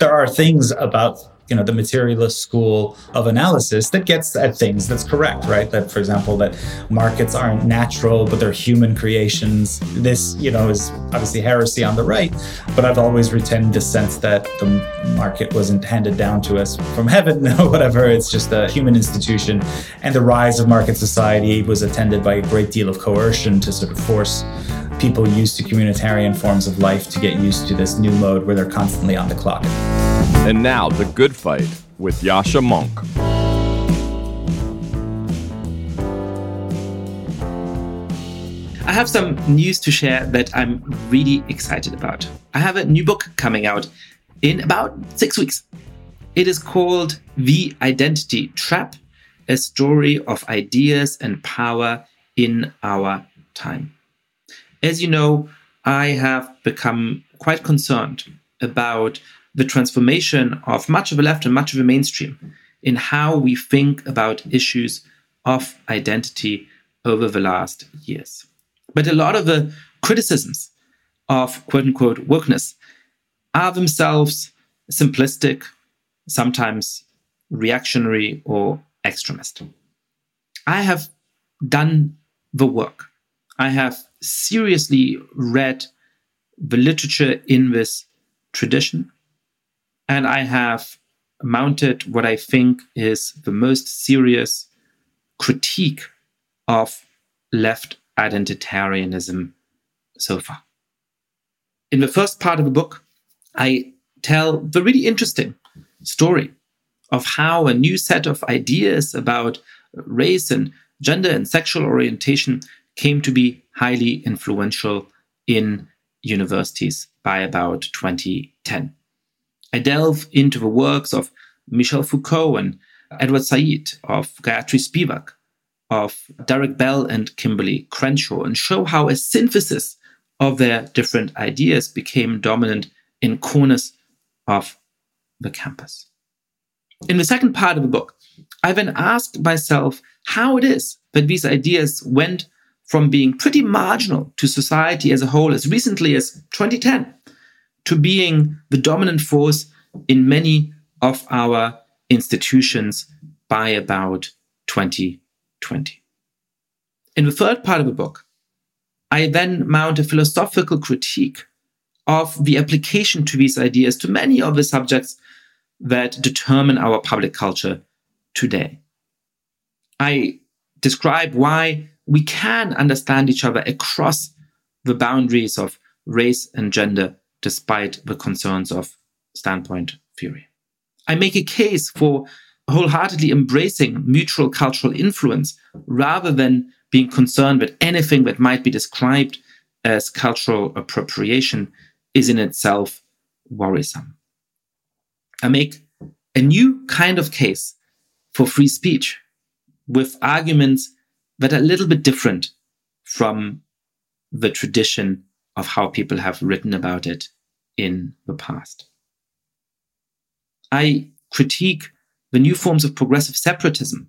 there are things about you know the materialist school of analysis that gets at things that's correct right? That for example that markets aren't natural but they're human creations. This you know is obviously heresy on the right but i've always retained the sense that the market wasn't handed down to us from heaven or whatever. It's just a human institution. And the rise of market society was attended by a great deal of coercion to sort of force people used to communitarian forms of life to get used to this new mode where they're constantly on the clock. And now, The Good Fight with Yasha Mounk. I have some news to share that I'm really excited about. I have a new book coming out in about six weeks. It is called The Identity Trap A Story of Ideas and Power in Our Time. As you know, I have become quite concerned about the transformation of much of the left and much of the mainstream in how we think about issues of identity over the last years. But a lot of the criticisms of quote unquote wokeness are themselves simplistic, sometimes reactionary or extremist. I have done the work. I have seriously read the literature in this tradition. And I have mounted what I think is the most serious critique of left identitarianism so far. In the first part of the book, I tell the really interesting story of how a new set of ideas about race and gender and sexual orientation came to be highly influential in universities by about 2010. I delve into the works of Michel Foucault and Edward Said, of Gayatri Spivak, of Derek Bell and Kimberlé Crenshaw, and show how a synthesis of their different ideas became dominant in corners of the campus. In the second part of the book, I then asked myself how it is that these ideas went from being pretty marginal to society as a whole as recently as 2010 to being the dominant force in many of our institutions by about 2020. In the third part of the book, I then mount a philosophical critique of the application to these ideas to many of the subjects that determine our public culture today. I describe why we can understand each other across the boundaries of race and gender, despite the concerns of standpoint theory. I make a case for wholeheartedly embracing mutual cultural influence rather than being concerned that anything that might be described as cultural appropriation is in itself worrisome. I make a new kind of case for free speech with arguments that are a little bit different from the tradition of how people have written about it in the past. I critique the new forms of progressive separatism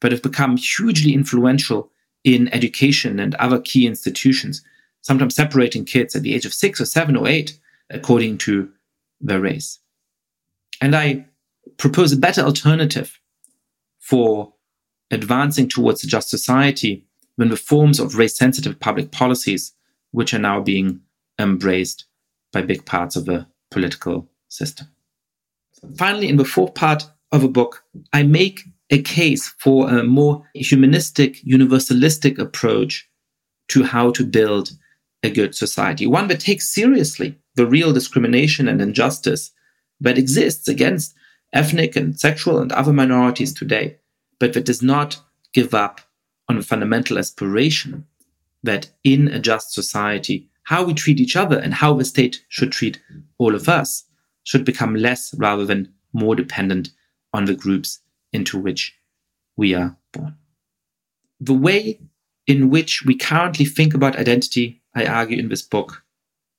that have become hugely influential in education and other key institutions, sometimes separating kids at the age of six or seven or eight according to their race. And I propose a better alternative for advancing towards a just society when the forms of race sensitive public policies, which are now being embraced by big parts of the political system. Finally, in the fourth part of a book, I make a case for a more humanistic, universalistic approach to how to build a good society, one that takes seriously the real discrimination and injustice that exists against ethnic and sexual and other minorities today, but that does not give up on a fundamental aspiration that in a just society, how we treat each other and how the state should treat all of us should become less rather than more dependent on the groups into which we are born. The way in which we currently think about identity, I argue in this book,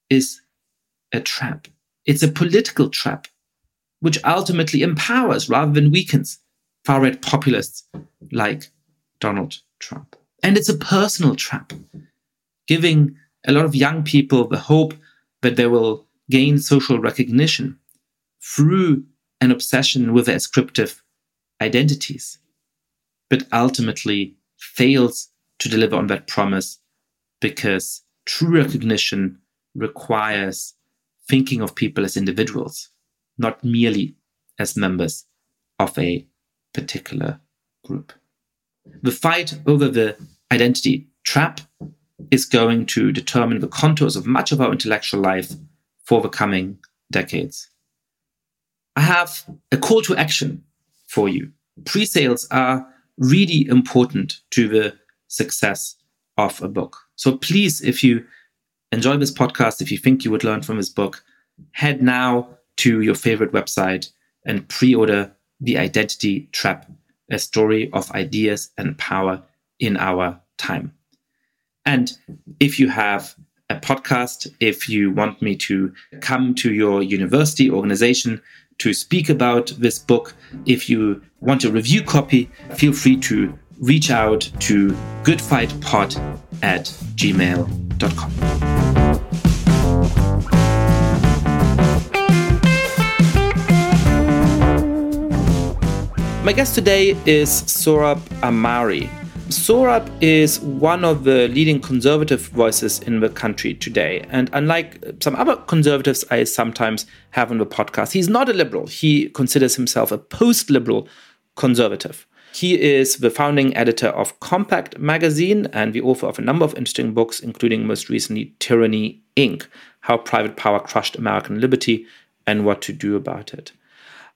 is a trap. It's a political trap, which ultimately empowers rather than weakens far right populists like Donald Trump. And it's a personal trap, giving a lot of young people the hope that they will gain social recognition through an obsession with their ascriptive identities, but ultimately fails to deliver on that promise because true recognition requires thinking of people as individuals, not merely as members of a particular group. The fight over the identity trap is going to determine the contours of much of our intellectual life for the coming decades. I have a call to action for you. Pre sales are really important to the success of a book. So please, if you enjoy this podcast, if you think you would learn from this book, head now to your favorite website and pre order The Identity Trap, a story of ideas and power in our time. And if you have a podcast, if you want me to come to your university organization to speak about this book, if you want a review copy, feel free to reach out to goodfightpod at gmail.com. My guest today is Sohrab Ahmari. Sohrab is one of the leading conservative voices in the country today. And unlike some other conservatives I sometimes have on the podcast, he's not a liberal. He considers himself a post liberal conservative. He is the founding editor of Compact magazine and the author of a number of interesting books, including most recently Tyranny Inc. How Private Power Crushed American Liberty and What to Do About It.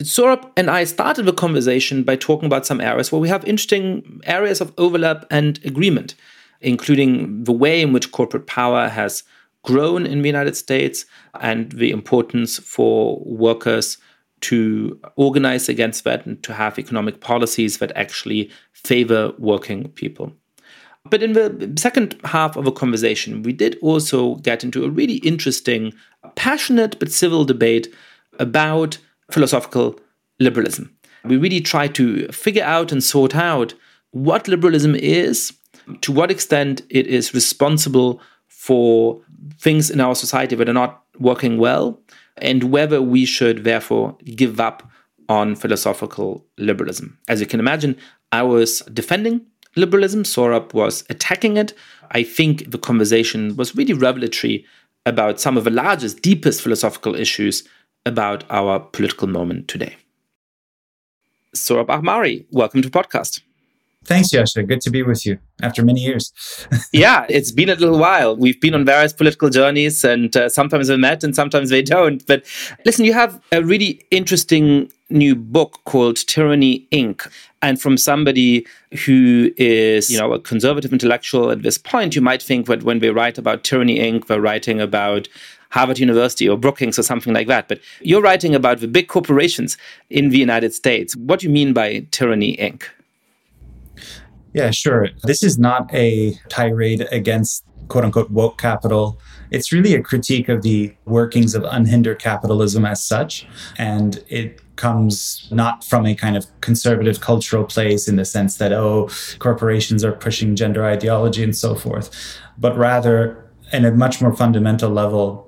Sohrab and I started the conversation by talking about some areas where we have interesting areas of overlap and agreement, including the way in which corporate power has grown in the United States and the importance for workers to organize against that and to have economic policies that actually favor working people. But in the second half of the conversation, we did also get into a really interesting, passionate but civil debate about philosophical liberalism. We really try to figure out and sort out what liberalism is, to what extent it is responsible for things in our society that are not working well, and whether we should therefore give up on philosophical liberalism. As you can imagine, I was defending liberalism, Sohrab was attacking it. I think the conversation was really revelatory about some of the largest, deepest philosophical issues about our political moment today. Sohrab Ahmari, welcome to the podcast. Thanks, Yasha. Good to be with you after many years. yeah, it's been a little while. We've been on various political journeys, and uh, sometimes we met and sometimes they don't. But listen, you have a really interesting new book called Tyranny Inc. And from somebody who is, you know, a conservative intellectual at this point, you might think that when we write about Tyranny Inc., we're writing about Harvard University or Brookings or something like that. But you're writing about the big corporations in the United States. What do you mean by Tyranny Inc.? Yeah, sure. This is not a tirade against quote unquote woke capital. It's really a critique of the workings of unhindered capitalism as such. And it comes not from a kind of conservative cultural place in the sense that, oh, corporations are pushing gender ideology and so forth, but rather, in a much more fundamental level,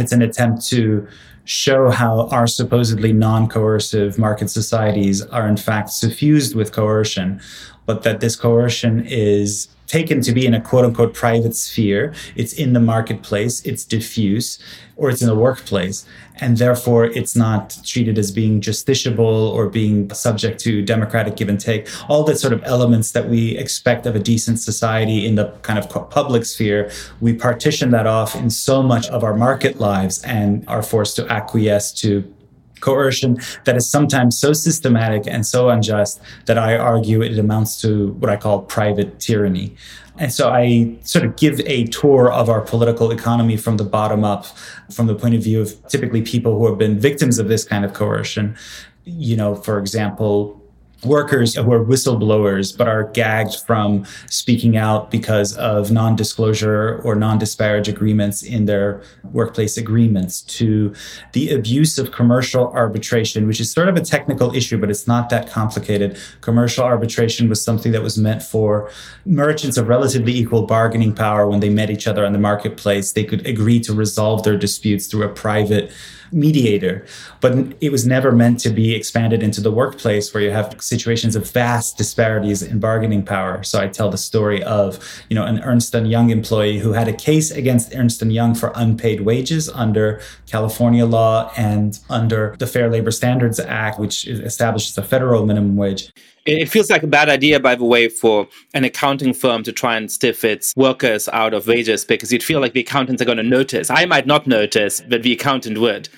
it's an attempt to show how our supposedly non coercive market societies are in fact suffused with coercion, but that this coercion is taken to be in a quote unquote private sphere. It's in the marketplace, it's diffuse, or it's in the workplace. And therefore, it's not treated as being justiciable or being subject to democratic give and take. All the sort of elements that we expect of a decent society in the kind of public sphere, we partition that off in so much of our market lives and are forced to acquiesce to coercion that is sometimes so systematic and so unjust that I argue it amounts to what I call private tyranny. And so I sort of give a tour of our political economy from the bottom up, from the point of view of typically people who have been victims of this kind of coercion. You know, for example, workers who are whistleblowers but are gagged from speaking out because of non-disclosure or non-disparage agreements in their workplace agreements to the abuse of commercial arbitration which is sort of a technical issue but it's not that complicated. Commercial arbitration was something that was meant for merchants of relatively equal bargaining power. When they met each other on the marketplace they could agree to resolve their disputes through a private mediator, but it was never meant to be expanded into the workplace where you have situations of vast disparities in bargaining power. So I tell the story of, you know, an Ernst & Young employee who had a case against Ernst & Young for unpaid wages under California law and under the Fair Labor Standards Act, which establishes a federal minimum wage. It feels like a bad idea, by the way, for an accounting firm to try and stiff its workers out of wages because you'd feel like the accountants are going to notice. I might not notice, but the accountant would.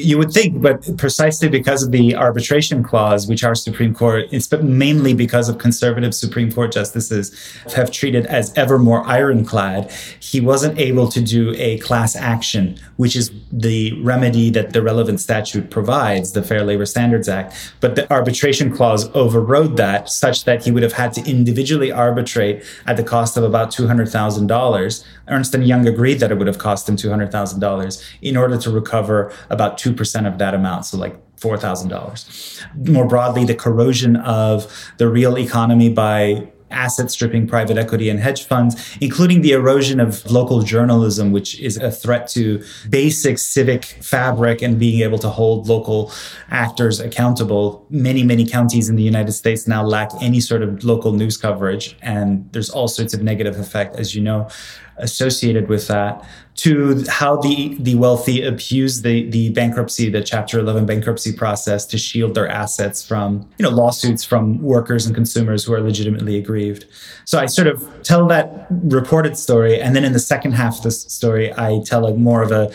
You would think, but precisely because of the arbitration clause, which our Supreme Court, it's mainly because of conservative Supreme Court justices have treated as ever more ironclad, he wasn't able to do a class action, which is the remedy that the relevant statute provides, the Fair Labor Standards Act. But the arbitration clause overrode that such that he would have had to individually arbitrate at the cost of about $200,000. Ernst & Young agreed that it would have cost him $200,000 in order to recover about 2% of that amount. So like $4,000. More broadly, the corrosion of the real economy by asset stripping private equity and hedge funds, including the erosion of local journalism, which is a threat to basic civic fabric and being able to hold local actors accountable. Many, many counties in the United States now lack any sort of local news coverage, and there's all sorts of negative effect, as you know associated with that to how the the wealthy abuse the the bankruptcy the chapter 11 bankruptcy process to shield their assets from you know lawsuits from workers and consumers who are legitimately aggrieved. So i sort of tell that reported story and then in the second half of the story i tell a more of a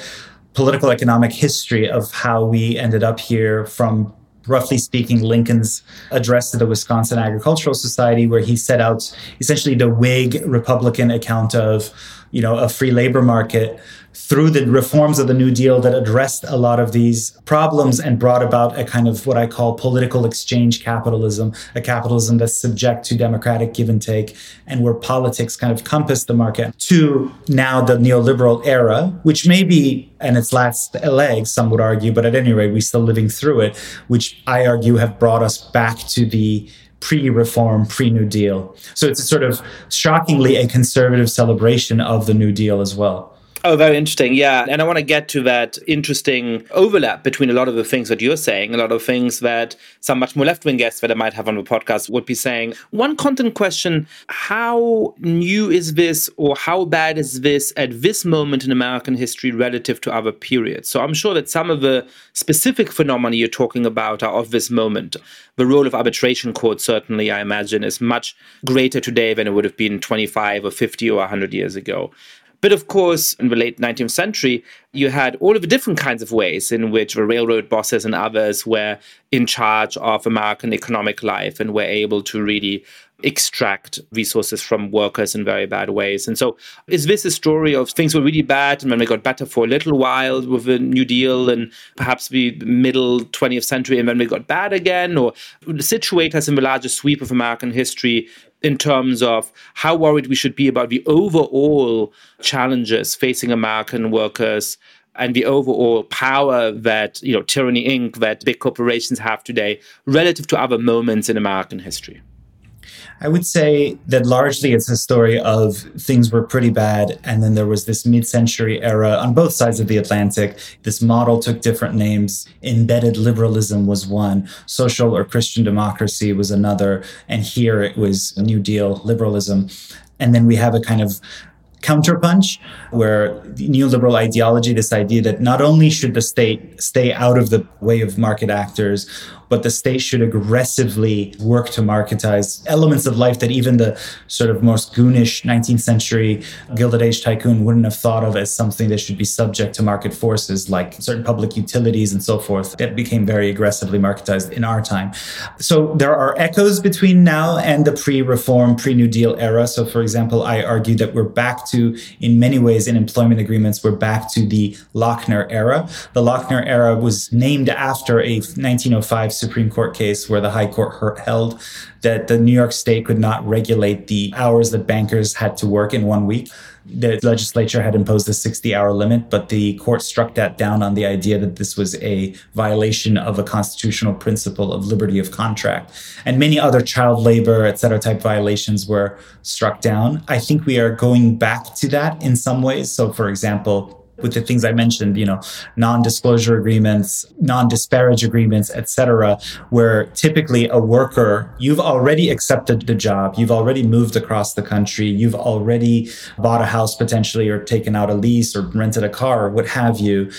political economic history of how we ended up here from roughly speaking, Lincoln's address to the Wisconsin Agricultural Society, where he set out essentially the Whig Republican account of, you know, a free labor market through the reforms of the New Deal that addressed a lot of these problems and brought about a kind of what I call political exchange capitalism, a capitalism that's subject to democratic give and take, and where politics kind of compass the market, to now the neoliberal era, which may be and its last legs, some would argue, but at any rate, we're still living through it, which I argue have brought us back to the pre reform, pre New Deal. So it's a sort of shockingly a conservative celebration of the New Deal as well. Oh, very interesting. Yeah. And I want to get to that interesting overlap between a lot of the things that you're saying, a lot of things that some much more left wing guests that I might have on the podcast would be saying. One content question How new is this, or how bad is this at this moment in American history relative to other periods? So I'm sure that some of the specific phenomena you're talking about are of this moment. The role of arbitration courts, certainly, I imagine, is much greater today than it would have been 25 or 50 or 100 years ago. But of course, in the late 19th century, you had all of the different kinds of ways in which the railroad bosses and others were in charge of American economic life and were able to really extract resources from workers in very bad ways. And so, is this a story of things were really bad and then they got better for a little while with the New Deal and perhaps the middle 20th century and then they got bad again? Or situate us in the larger sweep of American history in terms of how worried we should be about the overall challenges facing American workers and the overall power that you know tyranny inc. that big corporations have today relative to other moments in american history I would say that largely it's a story of things were pretty bad. And then there was this mid century era on both sides of the Atlantic. This model took different names. Embedded liberalism was one, social or Christian democracy was another. And here it was New Deal liberalism. And then we have a kind of counterpunch where neoliberal ideology, this idea that not only should the state stay out of the way of market actors, but the state should aggressively work to marketize elements of life that even the sort of most goonish 19th century Gilded Age tycoon wouldn't have thought of as something that should be subject to market forces, like certain public utilities and so forth, that became very aggressively marketized in our time. So there are echoes between now and the pre reform, pre New Deal era. So, for example, I argue that we're back to, in many ways, in employment agreements, we're back to the Lochner era. The Lochner era was named after a 1905 Supreme Court case where the High Court held that the New York State could not regulate the hours that bankers had to work in one week. The legislature had imposed a 60 hour limit, but the court struck that down on the idea that this was a violation of a constitutional principle of liberty of contract. And many other child labor, et cetera, type violations were struck down. I think we are going back to that in some ways. So, for example, with the things I mentioned, you know, non-disclosure agreements, non-disparage agreements, etc., where typically a worker, you've already accepted the job, you've already moved across the country, you've already bought a house potentially or taken out a lease or rented a car or what have you.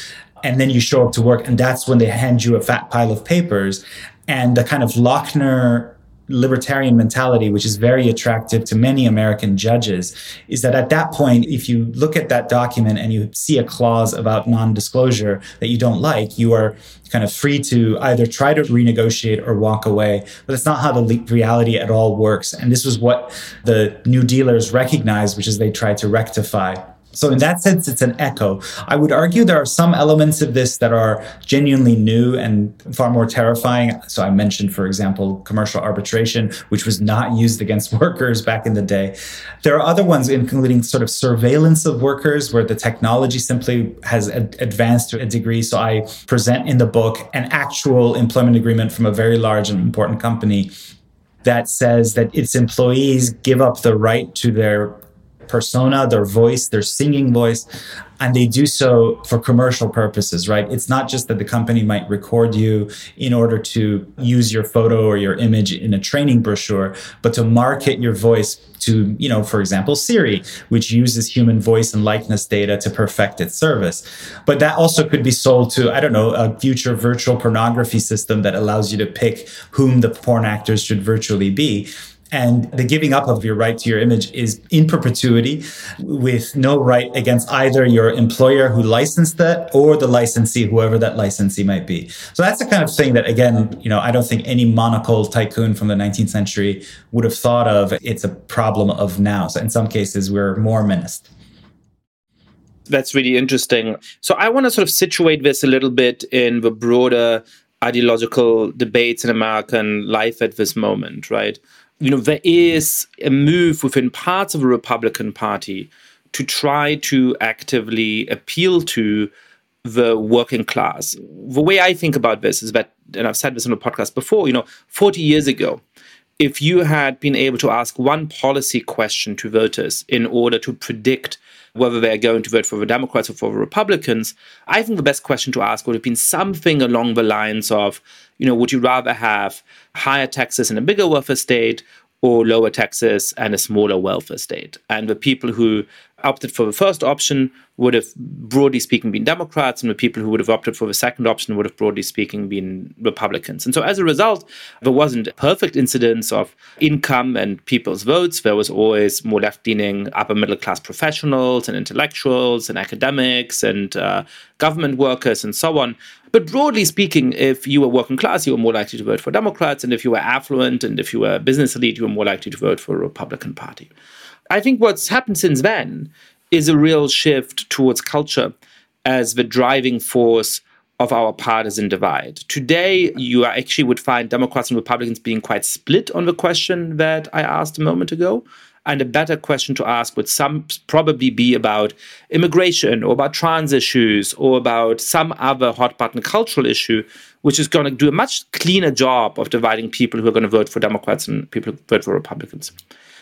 And then you show up to work, and that's when they hand you a fat pile of papers. And the kind of Lochner libertarian mentality, which is very attractive to many American judges, is that at that point, if you look at that document and you see a clause about non disclosure that you don't like, you are kind of free to either try to renegotiate or walk away. But that's not how the reality at all works. And this was what the New Dealers recognized, which is they tried to rectify. So, in that sense, it's an echo. I would argue there are some elements of this that are genuinely new and far more terrifying. So, I mentioned, for example, commercial arbitration, which was not used against workers back in the day. There are other ones, including sort of surveillance of workers, where the technology simply has advanced to a degree. So, I present in the book an actual employment agreement from a very large and important company that says that its employees give up the right to their persona, their voice, their singing voice, and they do so for commercial purposes, right? It's not just that the company might record you in order to use your photo or your image in a training brochure, but to market your voice to, you know, for example, Siri, which uses human voice and likeness data to perfect its service. But that also could be sold to, I don't know, a future virtual pornography system that allows you to pick whom the porn actors should virtually be. And the giving up of your right to your image is in perpetuity with no right against either your employer who licensed that or the licensee, whoever that licensee might be. So that's the kind of thing that, again, you know, I don't think any monocle tycoon from the 19th century would have thought of. It's a problem of now. So in some cases, we're more menaced. That's really interesting. So I want to sort of situate this a little bit in the broader ideological debates in American life at this moment, right? You know, there is a move within parts of the Republican Party to try to actively appeal to the working class. The way I think about this is that, and I've said this on a podcast before, you know, 40 years ago, if you had been able to ask one policy question to voters in order to predict whether they're going to vote for the Democrats or for the Republicans, I think the best question to ask would have been something along the lines of, you know, would you rather have higher taxes in a bigger welfare state or lower taxes and a smaller welfare state? And the people who opted for the first option would have, broadly speaking, been Democrats, and the people who would have opted for the second option would have, broadly speaking, been Republicans. And so as a result, there wasn't perfect incidence of income and people's votes. There was always more left leaning upper middle class professionals and intellectuals and academics and uh, government workers and so on. But broadly speaking, if you were working class, you were more likely to vote for Democrats. And if you were affluent and if you were a business elite, you were more likely to vote for a Republican Party. I think what's happened since then is a real shift towards culture as the driving force of our partisan divide. Today, you actually would find Democrats and Republicans being quite split on the question that I asked a moment ago. And a better question to ask would some probably be about immigration or about trans issues or about some other hot button cultural issue, which is going to do a much cleaner job of dividing people who are going to vote for Democrats and people who vote for Republicans.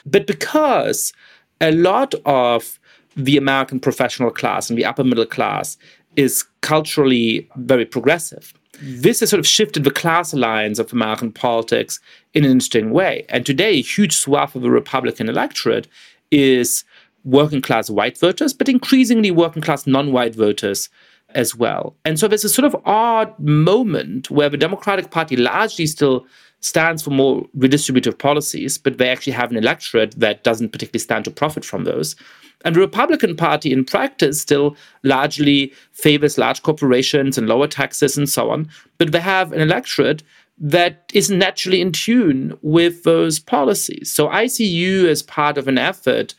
But because a lot of the American professional class and the upper middle class is culturally very progressive this has sort of shifted the class lines of American politics in an interesting way. And today, a huge swath of the Republican electorate is working class white voters, but increasingly working class non white voters as well. And so there's a sort of odd moment where the Democratic Party largely still stands for more redistributive policies, but they actually have an electorate that doesn't particularly stand to profit from those. And the Republican Party, in practice, still largely favors large corporations and lower taxes and so on. But they have an electorate that is naturally in tune with those policies. So I see you as part of an effort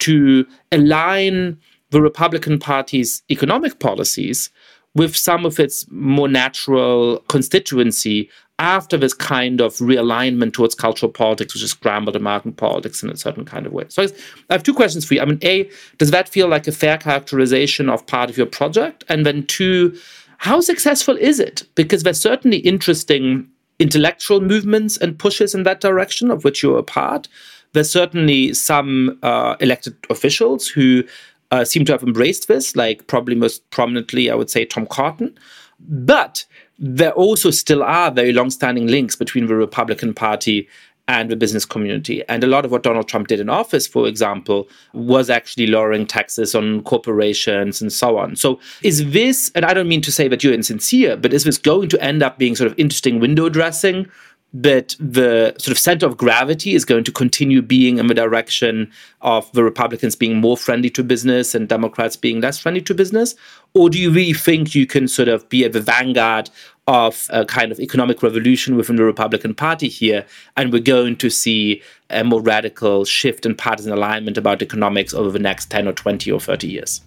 to align the Republican Party's economic policies with some of its more natural constituency after this kind of realignment towards cultural politics, which is scrambled American politics in a certain kind of way. So I have two questions for you. I mean, A, does that feel like a fair characterization of part of your project? And then two, how successful is it? Because there's certainly interesting intellectual movements and pushes in that direction, of which you're a part. There's certainly some uh, elected officials who uh, seem to have embraced this, like probably most prominently, I would say Tom Cotton. But there also still are very long-standing links between the Republican Party and the business community. And a lot of what Donald Trump did in office, for example, was actually lowering taxes on corporations and so on. So is this, and I don't mean to say that you're insincere, but is this going to end up being sort of interesting window dressing that the sort of center of gravity is going to continue being in the direction of the Republicans being more friendly to business and Democrats being less friendly to business? Or do you really think you can sort of be at the vanguard of a kind of economic revolution within the Republican Party here, and we're going to see a more radical shift in partisan alignment about economics over the next 10 or 20 or 30 years?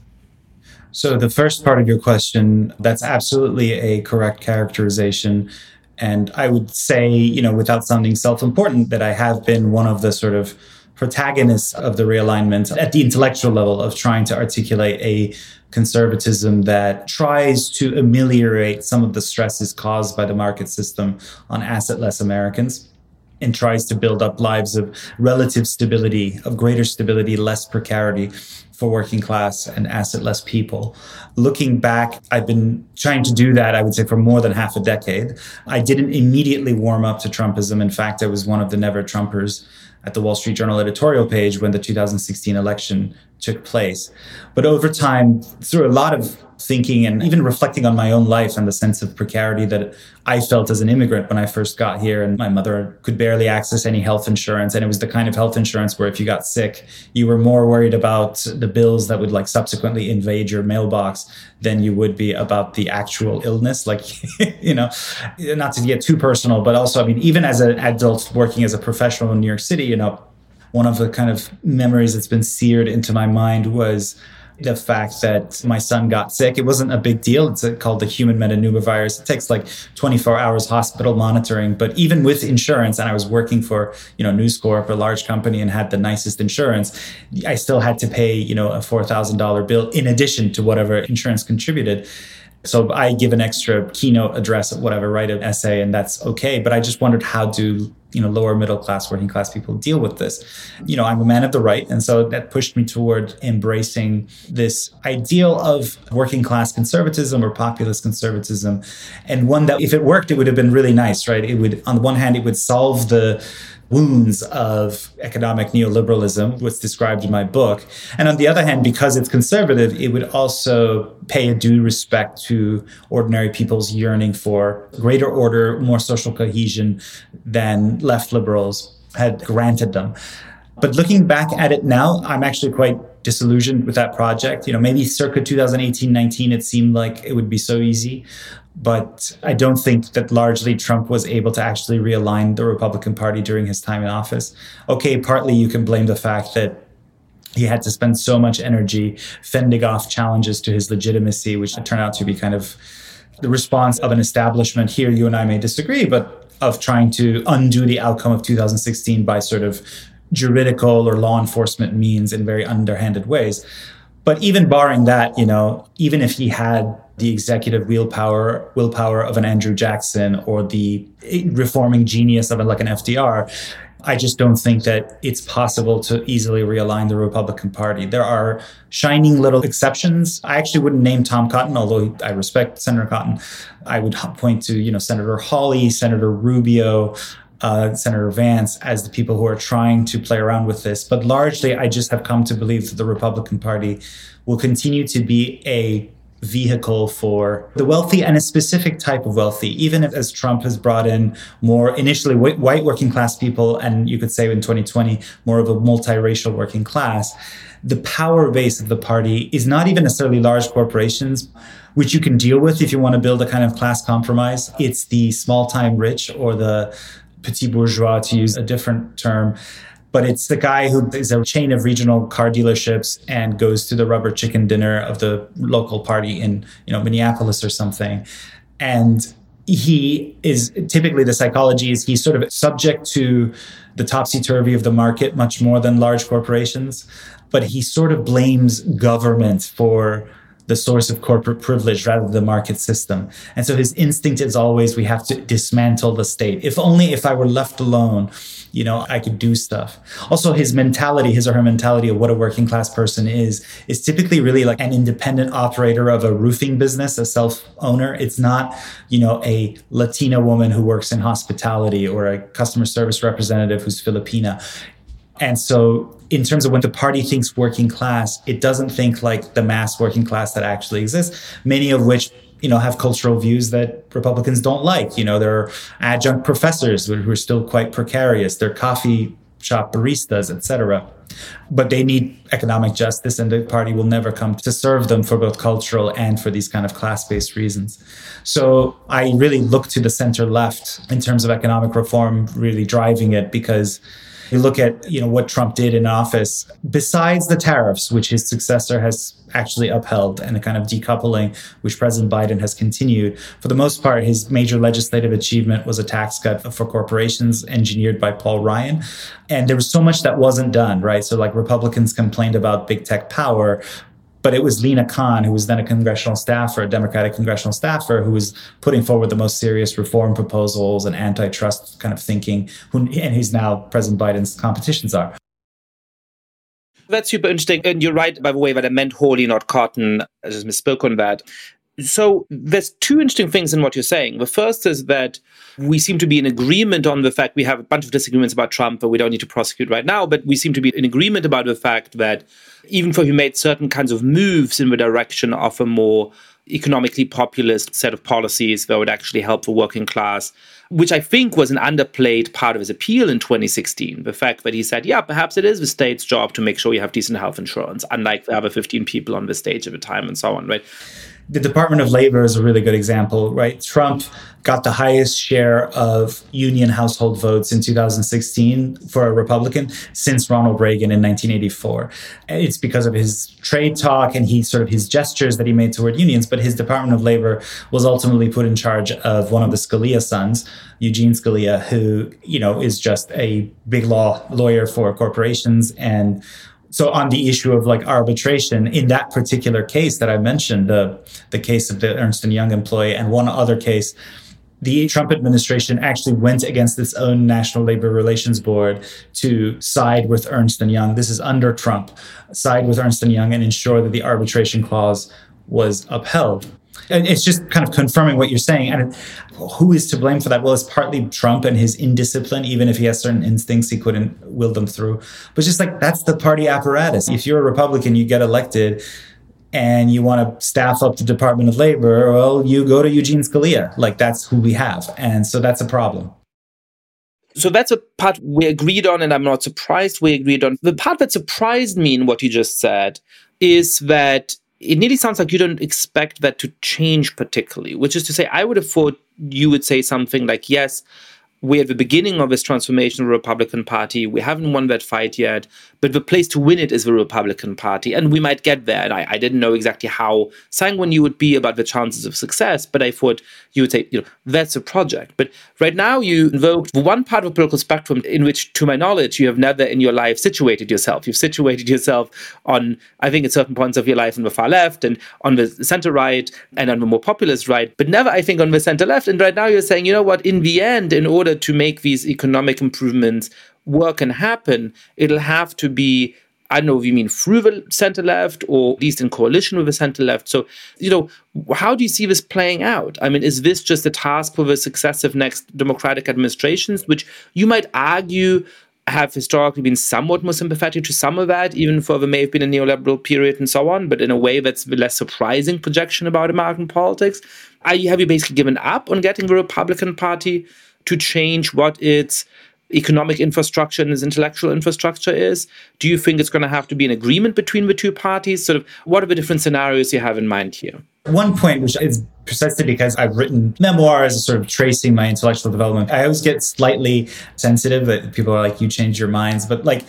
So, the first part of your question, that's absolutely a correct characterization. And I would say, you know, without sounding self important, that I have been one of the sort of protagonists of the realignment at the intellectual level of trying to articulate a conservatism that tries to ameliorate some of the stresses caused by the market system on assetless Americans and tries to build up lives of relative stability, of greater stability, less precarity for working class and assetless people. Looking back, I've been trying to do that, I would say, for more than half a decade. I didn't immediately warm up to Trumpism. In fact, I was one of the never Trumpers at the Wall Street Journal editorial page when the 2016 election took place. But over time, through a lot of thinking and even reflecting on my own life and the sense of precarity that I felt as an immigrant when I first got here. And my mother could barely access any health insurance. And it was the kind of health insurance where if you got sick, you were more worried about the bills that would like subsequently invade your mailbox than you would be about the actual illness. Like, you know, not to get too personal, but also, I mean, even as an adult working as a professional in New York City, you know, one of the kind of memories that's been seared into my mind was the fact that my son got sick. It wasn't a big deal. It's uh, called the human metapneumovirus. It takes like 24 hours hospital monitoring. But even with insurance, and I was working for, you know, News Corp, a large company, and had the nicest insurance, I still had to pay, you know, a $4,000 bill in addition to whatever insurance contributed. So I give an extra keynote address, or whatever, write an essay, and that's okay. But I just wondered how do you know lower middle class, working class people deal with this. You know, I'm a man of the right, and so that pushed me toward embracing this ideal of working class conservatism or populist conservatism, and one that if it worked, it would have been really nice, right? It would, on the one hand, it would solve the wounds of economic neoliberalism, what's described in my book. And on the other hand, because it's conservative, it would also pay a due respect to ordinary people's yearning for greater order, more social cohesion than left liberals had granted them. But looking back at it now, I'm actually quite disillusioned with that project. You know, maybe circa 2018 19, it seemed like it would be so easy. But I don't think that largely Trump was able to actually realign the Republican Party during his time in office. Okay, partly you can blame the fact that he had to spend so much energy fending off challenges to his legitimacy, which turned out to be kind of the response of an establishment. Here, you and I may disagree, but of trying to undo the outcome of 2016 by sort of juridical or law enforcement means in very underhanded ways. But even barring that, you know, even if he had the executive willpower willpower of an Andrew Jackson or the reforming genius of like an FDR. I just don't think that it's possible to easily realign the Republican Party. There are shining little exceptions. I actually wouldn't name Tom Cotton, although I respect Senator Cotton. I would point to you know Senator Hawley, Senator Rubio, uh, Senator Vance as the people who are trying to play around with this. But largely, I just have come to believe that the Republican Party will continue to be a vehicle for the wealthy and a specific type of wealthy, even if, as Trump has brought in more initially white working class people, and you could say in 2020, more of a multiracial working class. The power base of the party is not even necessarily large corporations, which you can deal with if you want to build a kind of class compromise. It's the small time rich or the petit bourgeois, to use a different term, but it's the guy who is a chain of regional car dealerships and goes to the rubber chicken dinner of the local party in you know Minneapolis or something. And he is typically the psychology is he's sort of subject to the topsy-turvy of the market much more than large corporations but he sort of blames government for the source of corporate privilege rather than the market system. And so his instinct is always we have to dismantle the state. If only if I were left alone, you know, I could do stuff. Also, his mentality, his or her mentality of what a working class person is, is typically really like an independent operator of a roofing business, a self owner. It's not, you know, a Latina woman who works in hospitality or a customer service representative who's Filipina. And so, in terms of when the party thinks working class, it doesn't think like the mass working class that actually exists, many of which you know have cultural views that Republicans don't like. You know, there are adjunct professors who are still quite precarious. They're coffee shop baristas, etc. But they need economic justice, and the party will never come to serve them for both cultural and for these kind of class-based reasons. So I really look to the center left in terms of economic reform, really driving it because you look at you know what Trump did in office, besides the tariffs, which his successor has actually upheld, and the kind of decoupling which President Biden has continued. For the most part, his major legislative achievement was a tax cut for corporations engineered by Paul Ryan. And there was so much that wasn't done, right? So, like Republicans complained about big tech power, but it was Lina Khan, who was then a congressional staffer, a Democratic congressional staffer, who was putting forward the most serious reform proposals and antitrust kind of thinking, who, and he's now President Biden's competition czar. That's super interesting. And you're right, by the way, that I meant Hawley, not Cotton. I just misspoke on that. So there's two interesting things in what you're saying. The first is that we seem to be in agreement on the fact we have a bunch of disagreements about Trump, but we don't need to prosecute right now. But we seem to be in agreement about the fact that even though he made certain kinds of moves in the direction of a more economically populist set of policies that would actually help the working class, which I think was an underplayed part of his appeal in 2016. The fact that he said, yeah, perhaps it is the state's job to make sure you have decent health insurance, unlike the other 15 people on the stage at the time and so on, right? The Department of Labor is a really good example, right? Trump got the highest share of union household votes in 2016 for a Republican since Ronald Reagan in 1984. It's because of his trade talk and he sort of his gestures that he made toward unions, but his Department of Labor was ultimately put in charge of one of the Scalia sons, Eugene Scalia, who, you know, is just a big law lawyer for corporations and so on the issue of like arbitration in that particular case that I mentioned, the the case of the Ernst and Young employee and one other case, the Trump administration actually went against its own National Labor Relations Board to side with Ernst and Young. This is under Trump, side with Ernst and Young and ensure that the arbitration clause was upheld. It's just kind of confirming what you're saying. And who is to blame for that? Well, it's partly Trump and his indiscipline. Even if he has certain instincts, he couldn't will them through. But just like that's the party apparatus. If you're a Republican, you get elected and you want to staff up the Department of Labor, well, you go to Eugene Scalia. Like that's who we have. And so that's a problem. So that's a part we agreed on, and I'm not surprised we agreed on. The part that surprised me in what you just said is that it nearly sounds like you don't expect that to change particularly, which is to say, I would have thought you would say something like, yes, we're at the beginning of this transformation of the Republican Party. We haven't won that fight yet, but the place to win it is the Republican Party. And we might get there. And I, I didn't know exactly how sanguine you would be about the chances of success, but I thought you would say, you know, that's a project. But right now, you invoked the one part of the political spectrum in which, to my knowledge, you have never in your life situated yourself. You've situated yourself on, I think, at certain points of your life on the far left and on the center right and on the more populist right, but never, I think, on the center left. And right now, you're saying, you know what, in the end, in order to make these economic improvements work and happen, it'll have to be I don't know if you mean through the center left or at least in coalition with the center left. So, you know, how do you see this playing out? I mean, is this just a task for the successive next democratic administrations, which you might argue have historically been somewhat more sympathetic to some of that, even for there may have been a neoliberal period and so on, but in a way that's the less surprising projection about American politics? You, have you basically given up on getting the Republican Party to change what its economic infrastructure and its intellectual infrastructure is? Do you think it's going to have to be an agreement between the two parties? Sort of, what are the different scenarios you have in mind here? One point, which is precisely because I've written memoirs, sort of tracing my intellectual development, I always get slightly sensitive that people are like, you change your minds. But like,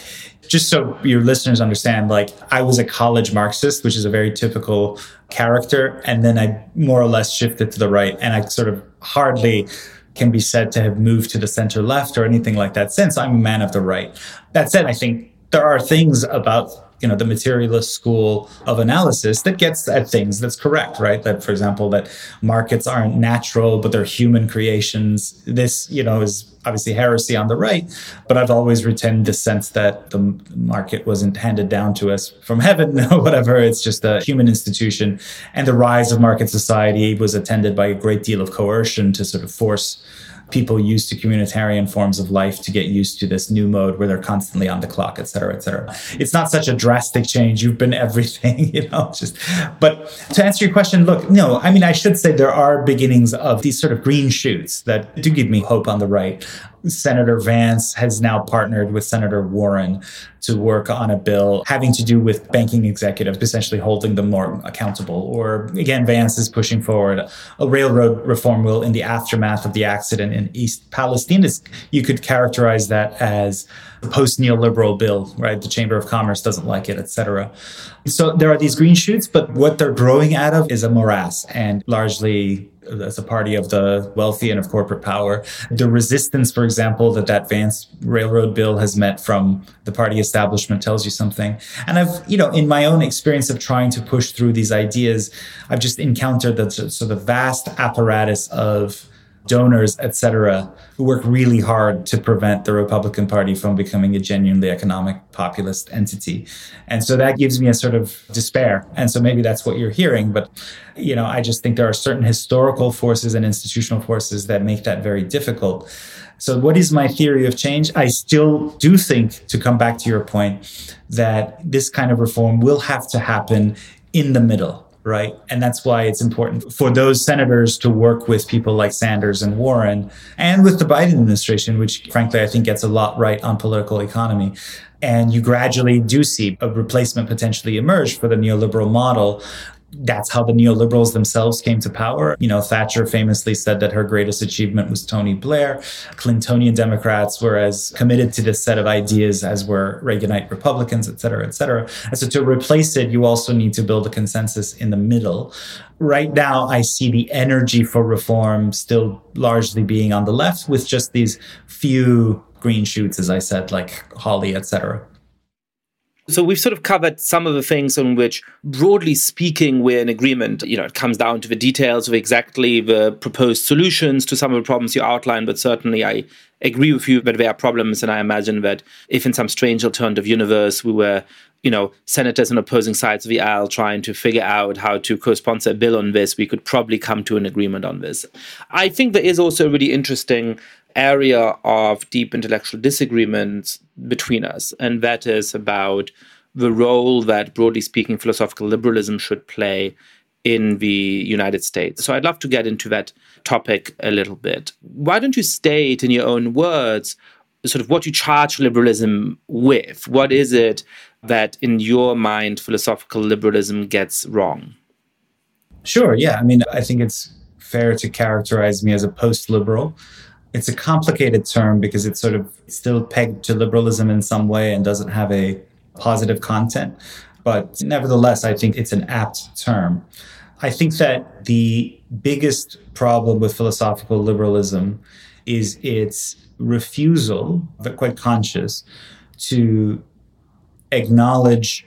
just so your listeners understand, like, I was a college Marxist, which is a very typical character. And then I more or less shifted to the right. And I sort of hardly can be said to have moved to the center left or anything like that since I'm a man of the right. That said, I think there are things about you know the materialist school of analysis that gets at things that's correct right? That for example that markets aren't natural but they're human creations. This you know is obviously heresy on the right but i've always retained the sense that the market wasn't handed down to us from heaven or whatever. It's just a human institution. And the rise of market society was attended by a great deal of coercion to sort of force people used to communitarian forms of life to get used to this new mode where they're constantly on the clock, et cetera, et cetera. It's not such a drastic change. You've been everything, you know, just, but to answer your question, look, no, I mean, I should say there are beginnings of these sort of green shoots that do give me hope on the right. Senator Vance has now partnered with Senator Warren to work on a bill having to do with banking executives, essentially holding them more accountable. Or again, Vance is pushing forward a railroad reform bill in the aftermath of the accident in East Palestine. You could characterize that as a post neoliberal bill, right? The Chamber of Commerce doesn't like it, etc. So there are these green shoots, but what they're growing out of is a morass and largely as a party of the wealthy and of corporate power. The resistance, for example, that that Vance Railroad bill has met from the party establishment tells you something. And I've, you know, in my own experience of trying to push through these ideas, I've just encountered the sort of vast apparatus of donors, etc., who work really hard to prevent the Republican Party from becoming a genuinely economic populist entity. And so that gives me a sort of despair. And so maybe that's what you're hearing. But, you know, I just think there are certain historical forces and institutional forces that make that very difficult. So, what is my theory of change? I still do think, to come back to your point, that this kind of reform will have to happen in the middle right? And that's why it's important for those senators to work with people like Sanders and Warren and with the Biden administration, which frankly I think gets a lot right on political economy. And you gradually do see a replacement potentially emerge for the neoliberal model that's how the neoliberals themselves came to power. You know, Thatcher famously said that her greatest achievement was Tony Blair. Clintonian Democrats were as committed to this set of ideas as were Reaganite Republicans, et cetera, et cetera. And so to replace it, you also need to build a consensus in the middle. Right now, I see the energy for reform still largely being on the left with just these few green shoots, as I said, like Hawley, et cetera. So we've sort of covered some of the things on which, broadly speaking, we're in agreement. You know, it comes down to the details of exactly the proposed solutions to some of the problems you outlined, but certainly I agree with you that there are problems, and I imagine that if in some strange alternative universe we were you know, senators on opposing sides of the aisle trying to figure out how to co-sponsor a bill on this, we could probably come to an agreement on this. I think there is also a really interesting area of deep intellectual disagreement between us, and that is about the role that, broadly speaking, philosophical liberalism should play in the United States. So I'd love to get into that topic a little bit. Why don't you state in your own words sort of what you charge liberalism with? What is it that, in your mind, philosophical liberalism gets wrong? Sure. Yeah. I mean, I think it's fair to characterize me as a post liberal. It's a complicated term because it's sort of still pegged to liberalism in some way and doesn't have a positive content. But nevertheless, I think it's an apt term. I think that the biggest problem with philosophical liberalism is its refusal, but quite conscious, to acknowledge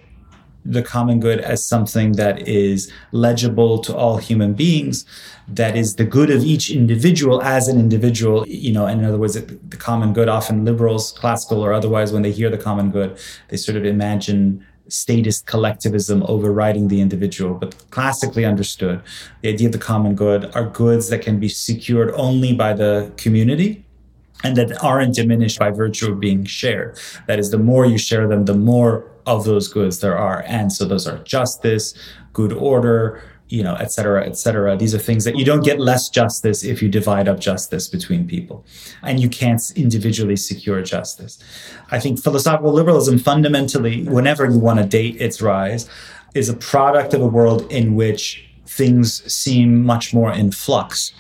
the common good as something that is legible to all human beings that is the good of each individual as an individual. You know in other words the common good often liberals classical or otherwise when they hear the common good they sort of imagine statist collectivism overriding the individual. But classically understood the idea of the common good are goods that can be secured only by the community and that aren't diminished by virtue of being shared. That is, the more you share them, the more of those goods there are. And so those are justice, good order, you know, et cetera, et cetera. These are things that you don't get less justice if you divide up justice between people. And you can't individually secure justice. I think philosophical liberalism fundamentally, whenever you want to date its rise, is a product of a world in which things seem much more in flux.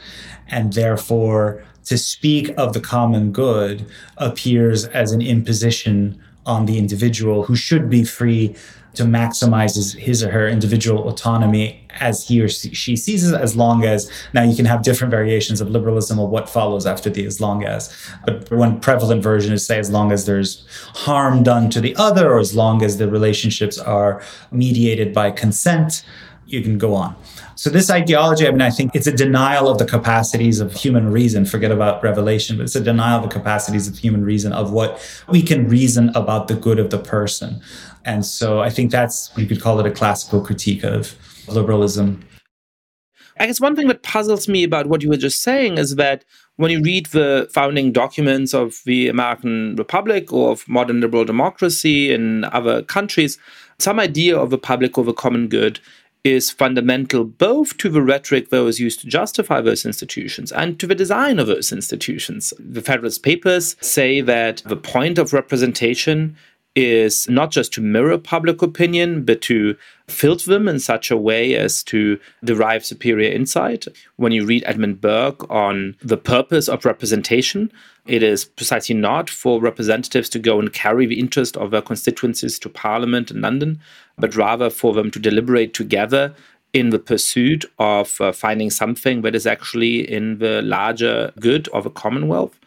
And therefore, to speak of the common good appears as an imposition on the individual who should be free to maximize his, his or her individual autonomy as he or she sees it, as long as now you can have different variations of liberalism of what follows after the as long as. But one prevalent version is say as long as there's harm done to the other or as long as the relationships are mediated by consent, you can go on. So this ideology, I mean, I think it's a denial of the capacities of human reason. Forget about revelation, but it's a denial of the capacities of human reason of what we can reason about the good of the person. And so I think that's you could call it a classical critique of liberalism. I guess one thing that puzzles me about what you were just saying is that when you read the founding documents of the American Republic or of modern liberal democracy in other countries, some idea of a public or the common good is fundamental both to the rhetoric that was used to justify those institutions and to the design of those institutions. The Federalist Papers say that the point of representation is not just to mirror public opinion, but to filter them in such a way as to derive superior insight. When you read Edmund Burke on the purpose of representation, it is precisely not for representatives to go and carry the interest of their constituencies to Parliament in London, but rather for them to deliberate together in the pursuit of uh, finding something that is actually in the larger good of a commonwealth.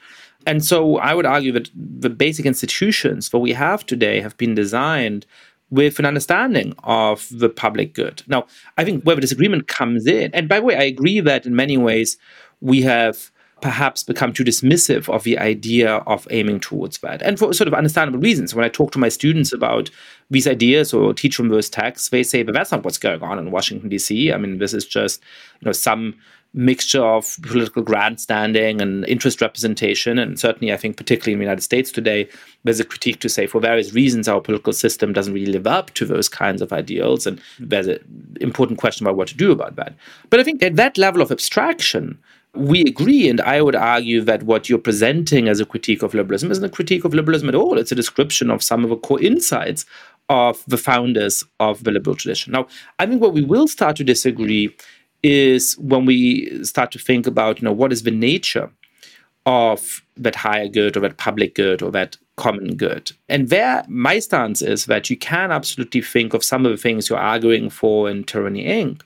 And so I would argue that the basic institutions that we have today have been designed with an understanding of the public good. Now, I think where the disagreement comes in, and by the way, I agree that in many ways we have perhaps become too dismissive of the idea of aiming towards that. And for sort of understandable reasons. When I talk to my students about these ideas or teach them those texts, they say, but that's not what's going on in Washington, D.C. I mean, this is just, you know, some mixture of political grandstanding and interest representation. And certainly, I think, particularly in the United States today, there's a critique to say, for various reasons, our political system doesn't really live up to those kinds of ideals. And there's an important question about what to do about that. But I think at that level of abstraction, we agree, and I would argue that what you're presenting as a critique of liberalism isn't a critique of liberalism at all. It's a description of some of the core insights of the founders of the liberal tradition. Now, I think what we will start to disagree is when we start to think about, you know, what is the nature of that higher good or that public good or that common good. And there, my stance is that you can absolutely think of some of the things you're arguing for in Tyranny Inc.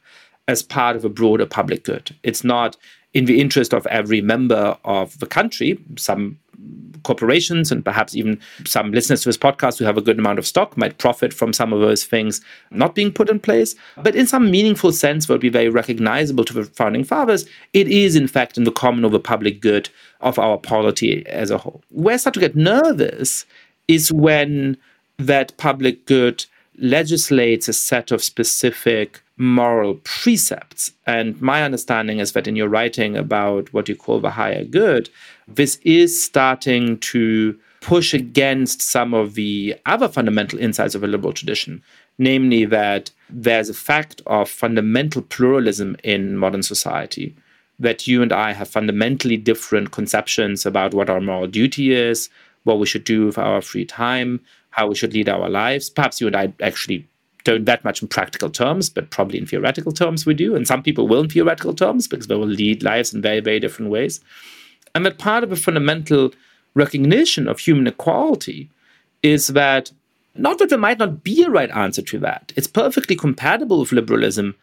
as part of a broader public good. It's not in the interest of every member of the country. Some corporations and perhaps even some listeners to this podcast who have a good amount of stock might profit from some of those things not being put in place. But in some meaningful sense, will be very recognizable to the founding fathers, it is in fact in the common or the public good of our polity as a whole. Where I start to get nervous is when that public good legislates a set of specific moral precepts. And my understanding is that in your writing about what you call the higher good, this is starting to push against some of the other fundamental insights of a liberal tradition, namely that there's a fact of fundamental pluralism in modern society, that you and I have fundamentally different conceptions about what our moral duty is, what we should do with our free time, how we should lead our lives. Perhaps you and I actually don't that much in practical terms, but probably in theoretical terms we do. And some people will in theoretical terms because they will lead lives in very, very different ways. And that part of a fundamental recognition of human equality is that not that there might not be a right answer to that. It's perfectly compatible with liberalism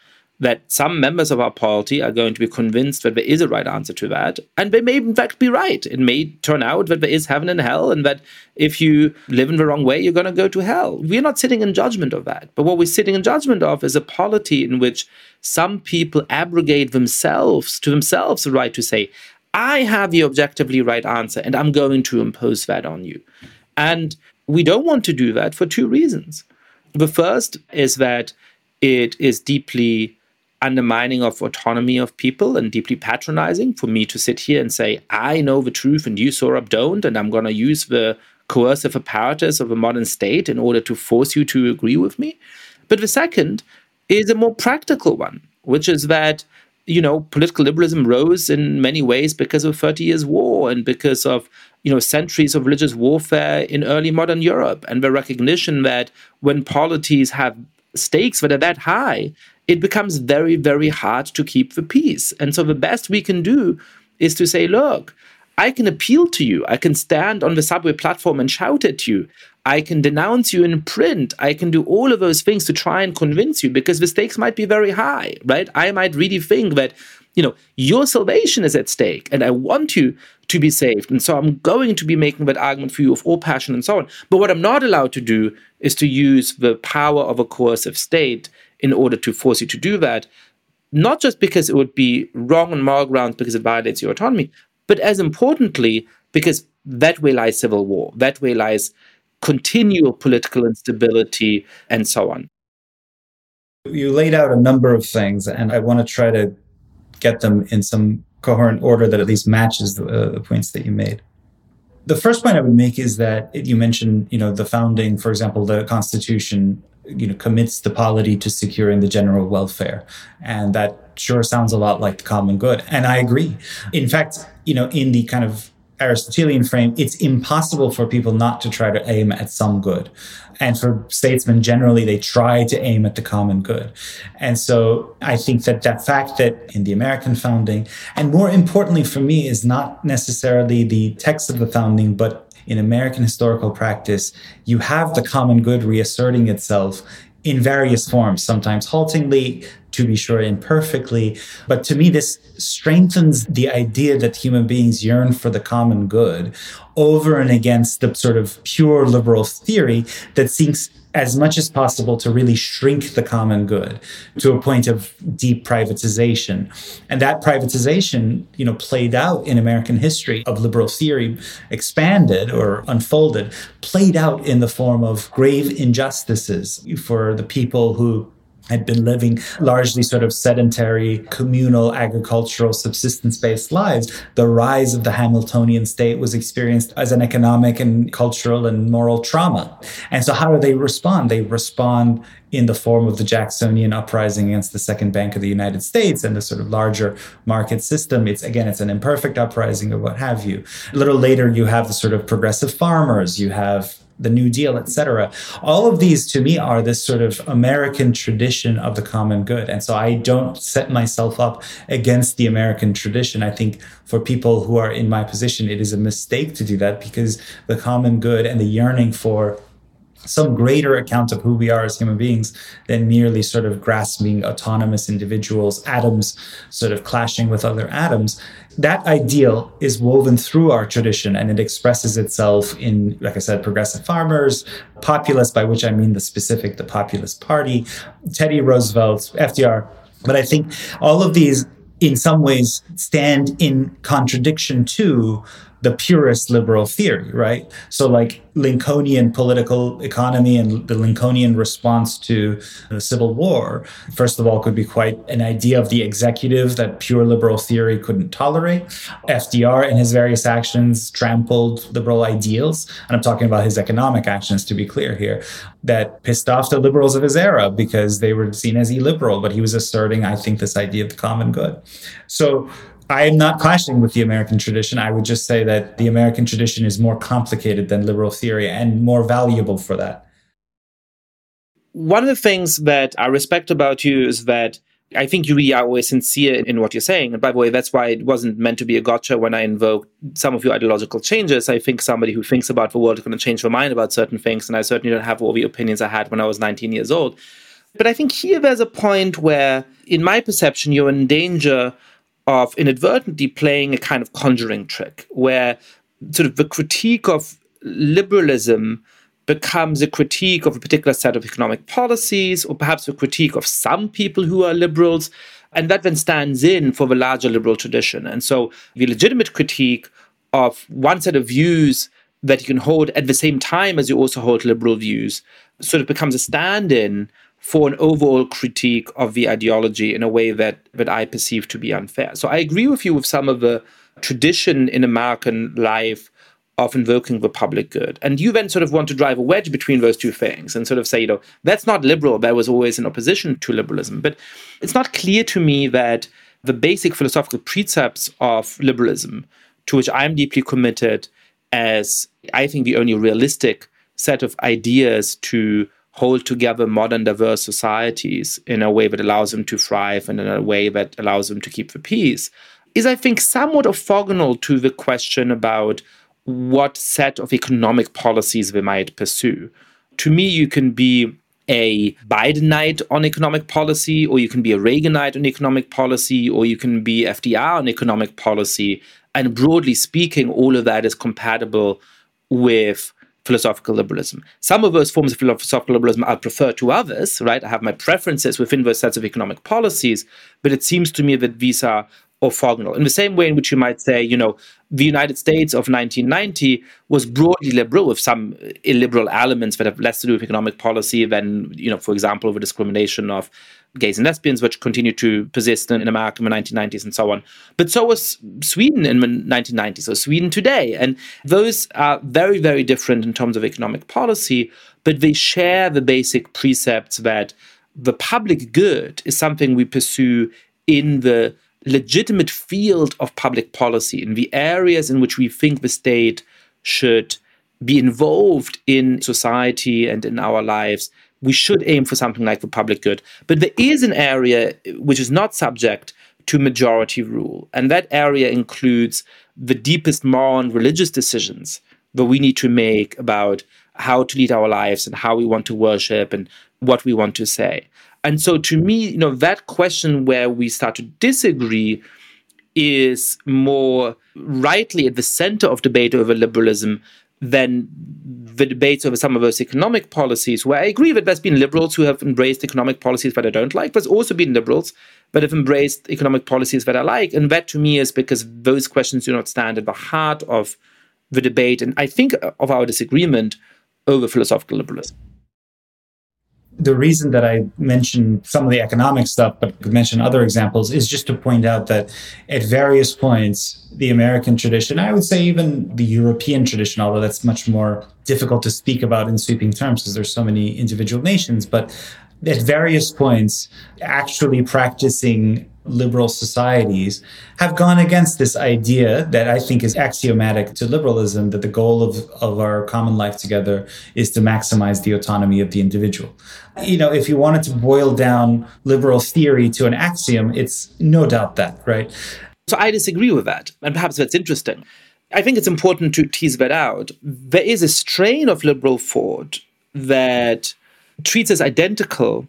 that some members of our polity are going to be convinced that there is a right answer to that. And they may, in fact, be right. It may turn out that there is heaven and hell, and that if you live in the wrong way, you're going to go to hell. We're not sitting in judgment of that. But what we're sitting in judgment of is a polity in which some people abrogate themselves to themselves the right to say, I have the objectively right answer, and I'm going to impose that on you. And we don't want to do that for two reasons. The first is that it is deeply undermining of autonomy of people and deeply patronizing for me to sit here and say, I know the truth and you, Sohrab, don't, and I'm going to use the coercive apparatus of a modern state in order to force you to agree with me. But the second is a more practical one, which is that you know, political liberalism rose in many ways because of 30 years war and because of, you know, centuries of religious warfare in early modern Europe and the recognition that when polities have stakes that are that high, it becomes very, very hard to keep the peace. And so the best we can do is to say, look, I can appeal to you. I can stand on the subway platform and shout at you. I can denounce you in print. I can do all of those things to try and convince you because the stakes might be very high, right? I might really think that, you know, your salvation is at stake and I want you to be saved. And so I'm going to be making that argument for you with all passion and so on. But what I'm not allowed to do is to use the power of a coercive state in order to force you to do that. Not just because it would be wrong on moral grounds because it violates your autonomy, but as importantly, because that way lies civil war, that way lies continual political instability, and so on. You laid out a number of things, and I want to try to get them in some coherent order that at least matches the, uh, the points that you made. The first point I would make is that you mentioned, you know, the founding, for example, the Constitution, you know, commits the polity to securing the general welfare, and that sure sounds a lot like the common good, and I agree. In fact, you know, in the kind of Aristotelian frame, it's impossible for people not to try to aim at some good. And for statesmen generally, they try to aim at the common good. And so I think that that fact that in the American founding, and more importantly for me, is not necessarily the text of the founding, but in American historical practice, you have the common good reasserting itself in various forms, sometimes haltingly, to be sure, imperfectly. But to me, this strengthens the idea that human beings yearn for the common good over and against the sort of pure liberal theory that seeks as much as possible to really shrink the common good to a point of deep privatization. And that privatization, you know, played out in American history of liberal theory, expanded or unfolded, played out in the form of grave injustices for the people who had been living largely sort of sedentary, communal, agricultural, subsistence based lives, the rise of the Hamiltonian state was experienced as an economic and cultural and moral trauma. And so, how do they respond? They respond in the form of the Jacksonian uprising against the Second Bank of the United States and the sort of larger market system. It's again, it's an imperfect uprising or what have you. A little later, you have the sort of progressive farmers, you have the New Deal, etc. All of these to me are this sort of American tradition of the common good. And so I don't set myself up against the American tradition. I think for people who are in my position, it is a mistake to do that because the common good and the yearning for some greater account of who we are as human beings than merely sort of grasping autonomous individuals, atoms sort of clashing with other atoms. That ideal is woven through our tradition and it expresses itself in, like I said, progressive farmers, populists, by which I mean the specific, the Populist Party, Teddy Roosevelt, FDR. But I think all of these, in some ways, stand in contradiction to the purest liberal theory, right? So, like Lincolnian political economy and the Lincolnian response to the Civil War, first of all, could be quite an idea of the executive that pure liberal theory couldn't tolerate. FDR, and his various actions, trampled liberal ideals. And I'm talking about his economic actions, to be clear here, that pissed off the liberals of his era because they were seen as illiberal. But he was asserting, I think, this idea of the common good. So, I am not clashing with the American tradition. I would just say that the American tradition is more complicated than liberal theory and more valuable for that. One of the things that I respect about you is that I think you really are always sincere in what you're saying. And by the way, that's why it wasn't meant to be a gotcha when I invoked some of your ideological changes. I think somebody who thinks about the world is going to change their mind about certain things. And I certainly don't have all the opinions I had when I was 19 years old. But I think here there's a point where, in my perception, you're in danger of inadvertently playing a kind of conjuring trick where sort of the critique of liberalism becomes a critique of a particular set of economic policies or perhaps a critique of some people who are liberals and that then stands in for the larger liberal tradition. And so the legitimate critique of one set of views that you can hold at the same time as you also hold liberal views sort of becomes a stand-in for an overall critique of the ideology in a way that, that I perceive to be unfair. So I agree with you with some of the tradition in American life of invoking the public good. And you then sort of want to drive a wedge between those two things and sort of say, you know, that's not liberal. That was always in opposition to liberalism. But it's not clear to me that the basic philosophical precepts of liberalism, to which I'm deeply committed as I think the only realistic set of ideas to hold together modern diverse societies in a way that allows them to thrive and in a way that allows them to keep the peace is i think somewhat orthogonal to the question about what set of economic policies we might pursue. To me, you can be a Bidenite on economic policy, or you can be a Reaganite on economic policy, or you can be FDR on economic policy. And broadly speaking, all of that is compatible with philosophical liberalism. Some of those forms of philosophical liberalism I prefer to others, right? I have my preferences within those sets of economic policies, but it seems to me that these are orthogonal. In the same way in which you might say, you know, the United States of 1990 was broadly liberal with some illiberal elements that have less to do with economic policy than, you know, for example, the discrimination of gays and lesbians, which continued to persist in, in America in the 1990s and so on. But so was Sweden in the 1990s, or Sweden today. And those are very, very different in terms of economic policy, but they share the basic precepts that the public good is something we pursue in the legitimate field of public policy, in the areas in which we think the state should be involved in society and in our lives, we should aim for something like the public good. But there is an area which is not subject to majority rule, and that area includes the deepest moral and religious decisions that we need to make about how to lead our lives and how we want to worship and what we want to say. And so to me, you know, that question where we start to disagree is more rightly at the center of debate over liberalism than the debates over some of those economic policies, where I agree that there's been liberals who have embraced economic policies that I don't like, there's also been liberals that have embraced economic policies that I like. And that to me is because those questions do not stand at the heart of the debate, and I think of our disagreement over philosophical liberalism the reason that I mentioned some of the economic stuff, but mention other examples, is just to point out that at various points, the American tradition, I would say even the European tradition, although that's much more difficult to speak about in sweeping terms because there's so many individual nations, but at various points, actually practicing liberal societies have gone against this idea that I think is axiomatic to liberalism that the goal of, of our common life together is to maximize the autonomy of the individual. You know, if you wanted to boil down liberal theory to an axiom, it's no doubt that, right? So I disagree with that. And perhaps that's interesting. I think it's important to tease that out. There is a strain of liberal thought that treats as identical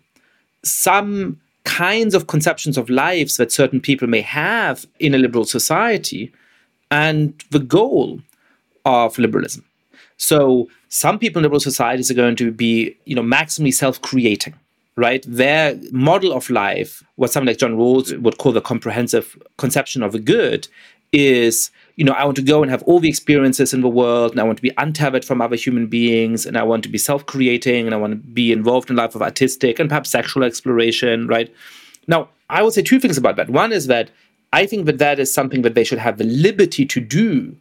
some kinds of conceptions of lives that certain people may have in a liberal society and the goal of liberalism. So some people in liberal societies are going to be, you know, maximally self-creating, right? Their model of life, what someone like John Rawls would call the comprehensive conception of a good, is you know, I want to go and have all the experiences in the world, and I want to be untethered from other human beings, and I want to be self-creating, and I want to be involved in life of artistic and perhaps sexual exploration, right? Now, I will say two things about that. One is that I think that that is something that they should have the liberty to do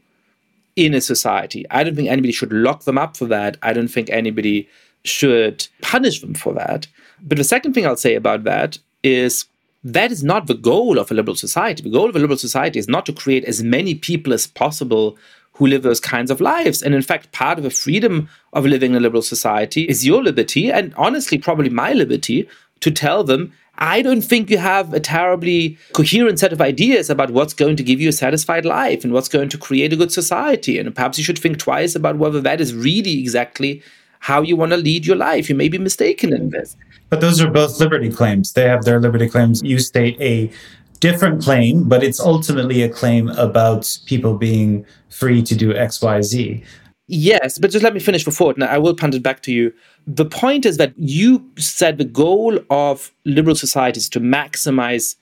in a society. I don't think anybody should lock them up for that. I don't think anybody should punish them for that. But the second thing I'll say about that is that is not the goal of a liberal society. The goal of a liberal society is not to create as many people as possible who live those kinds of lives. And in fact, part of the freedom of living in a liberal society is your liberty, and honestly, probably my liberty, to tell them, I don't think you have a terribly coherent set of ideas about what's going to give you a satisfied life and what's going to create a good society. And perhaps you should think twice about whether that is really exactly how you want to lead your life. You may be mistaken in this. But those are both liberty claims. They have their liberty claims. You state a different claim, but it's ultimately a claim about people being free to do X, Y, Z. Yes, but just let me finish the thought. Now, I will punt it back to you. The point is that you said the goal of liberal society is to maximize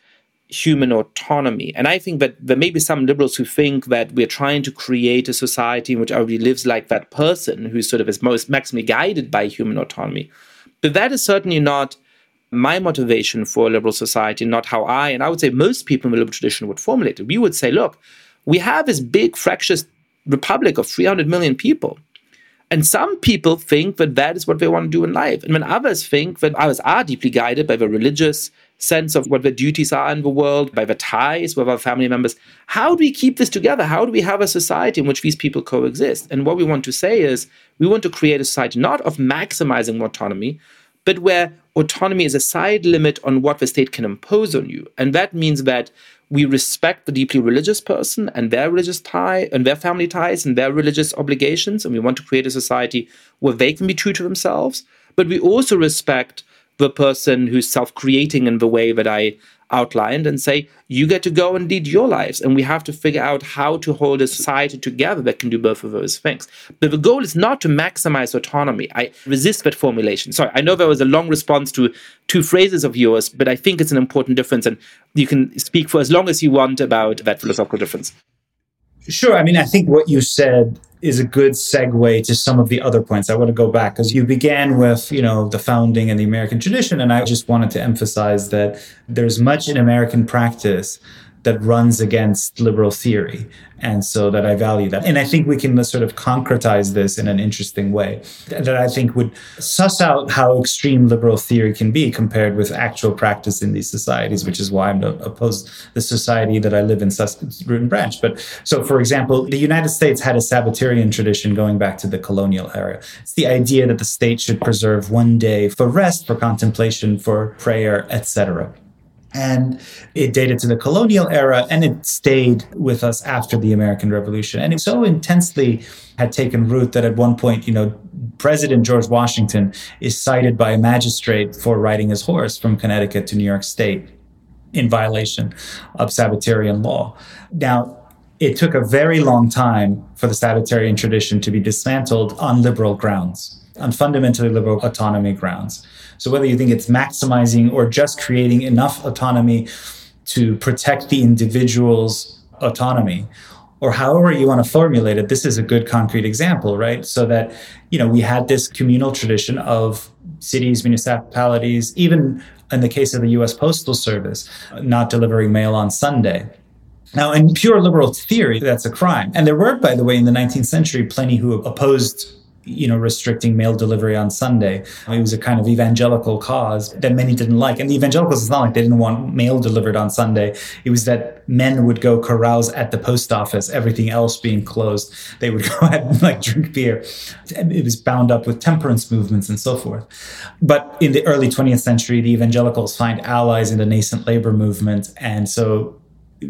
human autonomy. And I think that there may be some liberals who think that we're trying to create a society in which everybody lives like that person who sort of is most maximally guided by human autonomy. But that is certainly not my motivation for a liberal society, not how I, and I would say most people in the liberal tradition would formulate it. We would say, look, we have this big fractious republic of 300 million people. And some people think that that is what they want to do in life. And when others think that others are deeply guided by the religious sense of what their duties are in the world, by the ties with our family members, how do we keep this together? How do we have a society in which these people coexist? And what we want to say is we want to create a society not of maximizing autonomy, but where autonomy is a side limit on what the state can impose on you. And that means that we respect the deeply religious person and their religious tie and their family ties and their religious obligations. And we want to create a society where they can be true to themselves. But we also respect the person who's self creating in the way that I outlined and say, you get to go and lead your lives. And we have to figure out how to hold a society together that can do both of those things. But the goal is not to maximize autonomy. I resist that formulation. Sorry, I know there was a long response to two phrases of yours, but I think it's an important difference. And you can speak for as long as you want about that philosophical difference. Sure. I mean, I think what you said is a good segue to some of the other points. I want to go back because you began with, you know, the founding and the American tradition. And I just wanted to emphasize that there's much in American practice that runs against liberal theory. And so that I value that. And I think we can sort of concretize this in an interesting way that I think would suss out how extreme liberal theory can be compared with actual practice in these societies, which is why I'm opposed the society that I live in, root and branch. But so, for example, the United States had a Sabbatarian tradition going back to the colonial era. It's the idea that the state should preserve one day for rest, for contemplation, for prayer, etc. And it dated to the colonial era and it stayed with us after the American Revolution. And it so intensely had taken root that at one point, you know, President George Washington is cited by a magistrate for riding his horse from Connecticut to New York State in violation of Sabbatarian law. Now, it took a very long time for the Sabbatarian tradition to be dismantled on liberal grounds, on fundamentally liberal autonomy grounds. So whether you think it's maximizing or just creating enough autonomy to protect the individual's autonomy, or however you want to formulate it, this is a good concrete example, right? So that, you know, we had this communal tradition of cities, municipalities, even in the case of the US Postal Service, not delivering mail on Sunday. Now, in pure liberal theory, that's a crime. And there were, by the way, in the 19th century, plenty who opposed you know, restricting mail delivery on Sunday. It was a kind of evangelical cause that many didn't like. And the evangelicals, it's not like they didn't want mail delivered on Sunday. It was that men would go carouse at the post office, everything else being closed. They would go out and like drink beer. It was bound up with temperance movements and so forth. But in the early 20th century, the evangelicals find allies in the nascent labor movement. And so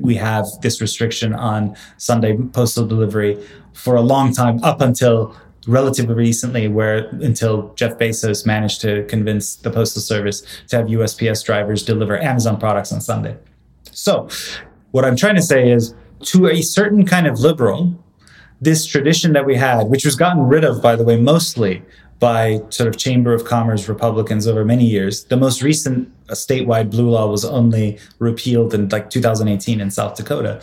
we have this restriction on Sunday postal delivery for a long time, up until relatively recently where until Jeff Bezos managed to convince the postal service to have USPS drivers deliver Amazon products on Sunday. So, what I'm trying to say is to a certain kind of liberal, this tradition that we had, which was gotten rid of, by the way, mostly by sort of Chamber of Commerce Republicans over many years. The most recent statewide blue law was only repealed in like 2018 in South Dakota.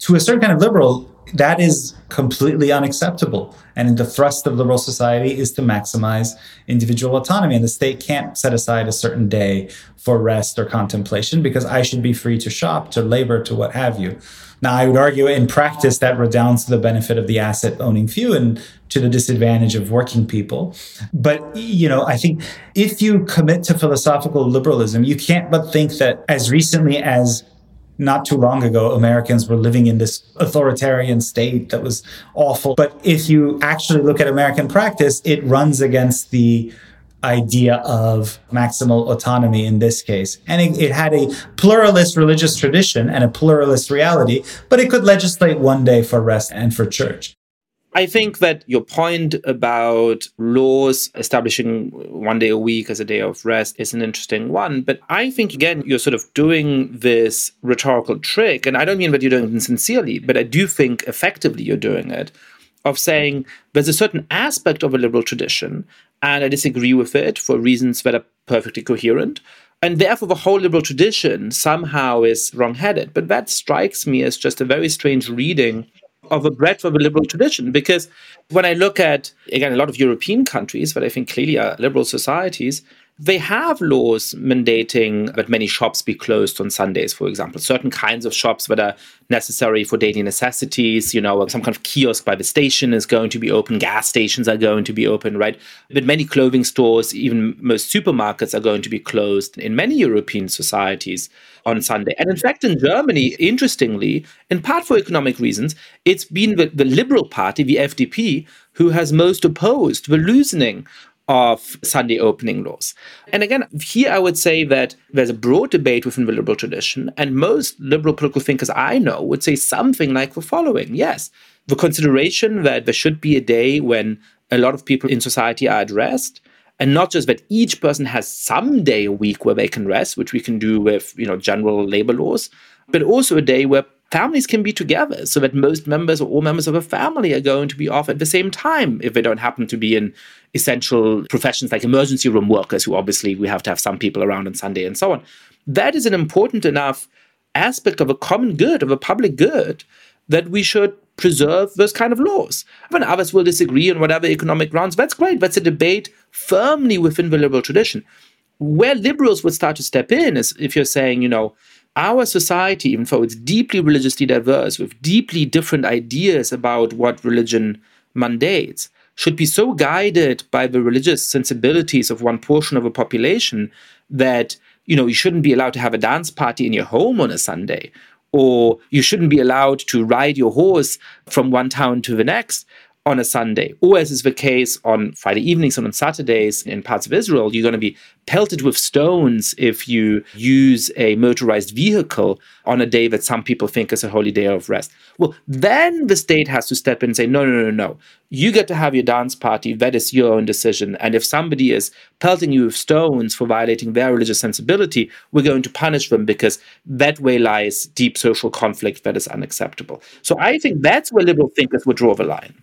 To a certain kind of liberal, that is completely unacceptable. And the thrust of liberal society is to maximize individual autonomy. And the state can't set aside a certain day for rest or contemplation because I should be free to shop, to labor, to what have you. Now, I would argue in practice that redounds to the benefit of the asset owning few and to the disadvantage of working people. But, you know, I think if you commit to philosophical liberalism, you can't but think that as recently as not too long ago, Americans were living in this authoritarian state that was awful. But if you actually look at American practice, it runs against the idea of maximal autonomy in this case. And it, it, had a pluralist religious tradition and a pluralist reality, but it could legislate one day for rest and for church. I think that your point about laws establishing one day a week as a day of rest is an interesting one. But I think, again, you're sort of doing this rhetorical trick. And I don't mean that you're doing it sincerely, but I do think effectively you're doing it of saying there's a certain aspect of a liberal tradition, and I disagree with it for reasons that are perfectly coherent. And therefore, the whole liberal tradition somehow is wrong-headed. But that strikes me as just a very strange reading of a breadth of a liberal tradition. Because when I look at, again, a lot of European countries that I think clearly are liberal societies, they have laws mandating that many shops be closed on Sundays, for example. Certain kinds of shops that are necessary for daily necessities, you know, some kind of kiosk by the station is going to be open, gas stations are going to be open, right? But many clothing stores, even most supermarkets, are going to be closed in many European societies on Sunday. And in fact, in Germany, interestingly, in part for economic reasons, it's been the, the Liberal Party, the FDP, who has most opposed the loosening of Sunday opening laws. And again, here I would say that there's a broad debate within the liberal tradition, and most liberal political thinkers I know would say something like the following Yes, the consideration that there should be a day when a lot of people in society are at rest. And not just that each person has some day a week where they can rest, which we can do with you know general labor laws, but also a day where families can be together so that most members or all members of a family are going to be off at the same time if they don't happen to be in essential professions like emergency room workers, who obviously we have to have some people around on Sunday and so on. That is an important enough aspect of a common good, of a public good, that we should preserve those kind of laws. When others will disagree on whatever economic grounds, that's great. That's a debate firmly within the liberal tradition. Where liberals would start to step in is if you're saying, you know, our society, even though it's deeply religiously diverse, with deeply different ideas about what religion mandates, should be so guided by the religious sensibilities of one portion of a population that you know you shouldn't be allowed to have a dance party in your home on a Sunday, or you shouldn't be allowed to ride your horse from one town to the next on a Sunday, or as is the case on Friday evenings and on Saturdays in parts of Israel, you're going to be pelted with stones if you use a motorized vehicle on a day that some people think is a holy day of rest. Well, then the state has to step in and say, no, no, no, no. You get to have your dance party. That is your own decision. And if somebody is pelting you with stones for violating their religious sensibility, we're going to punish them because that way lies deep social conflict that is unacceptable. So I think that's where liberal thinkers would draw the line.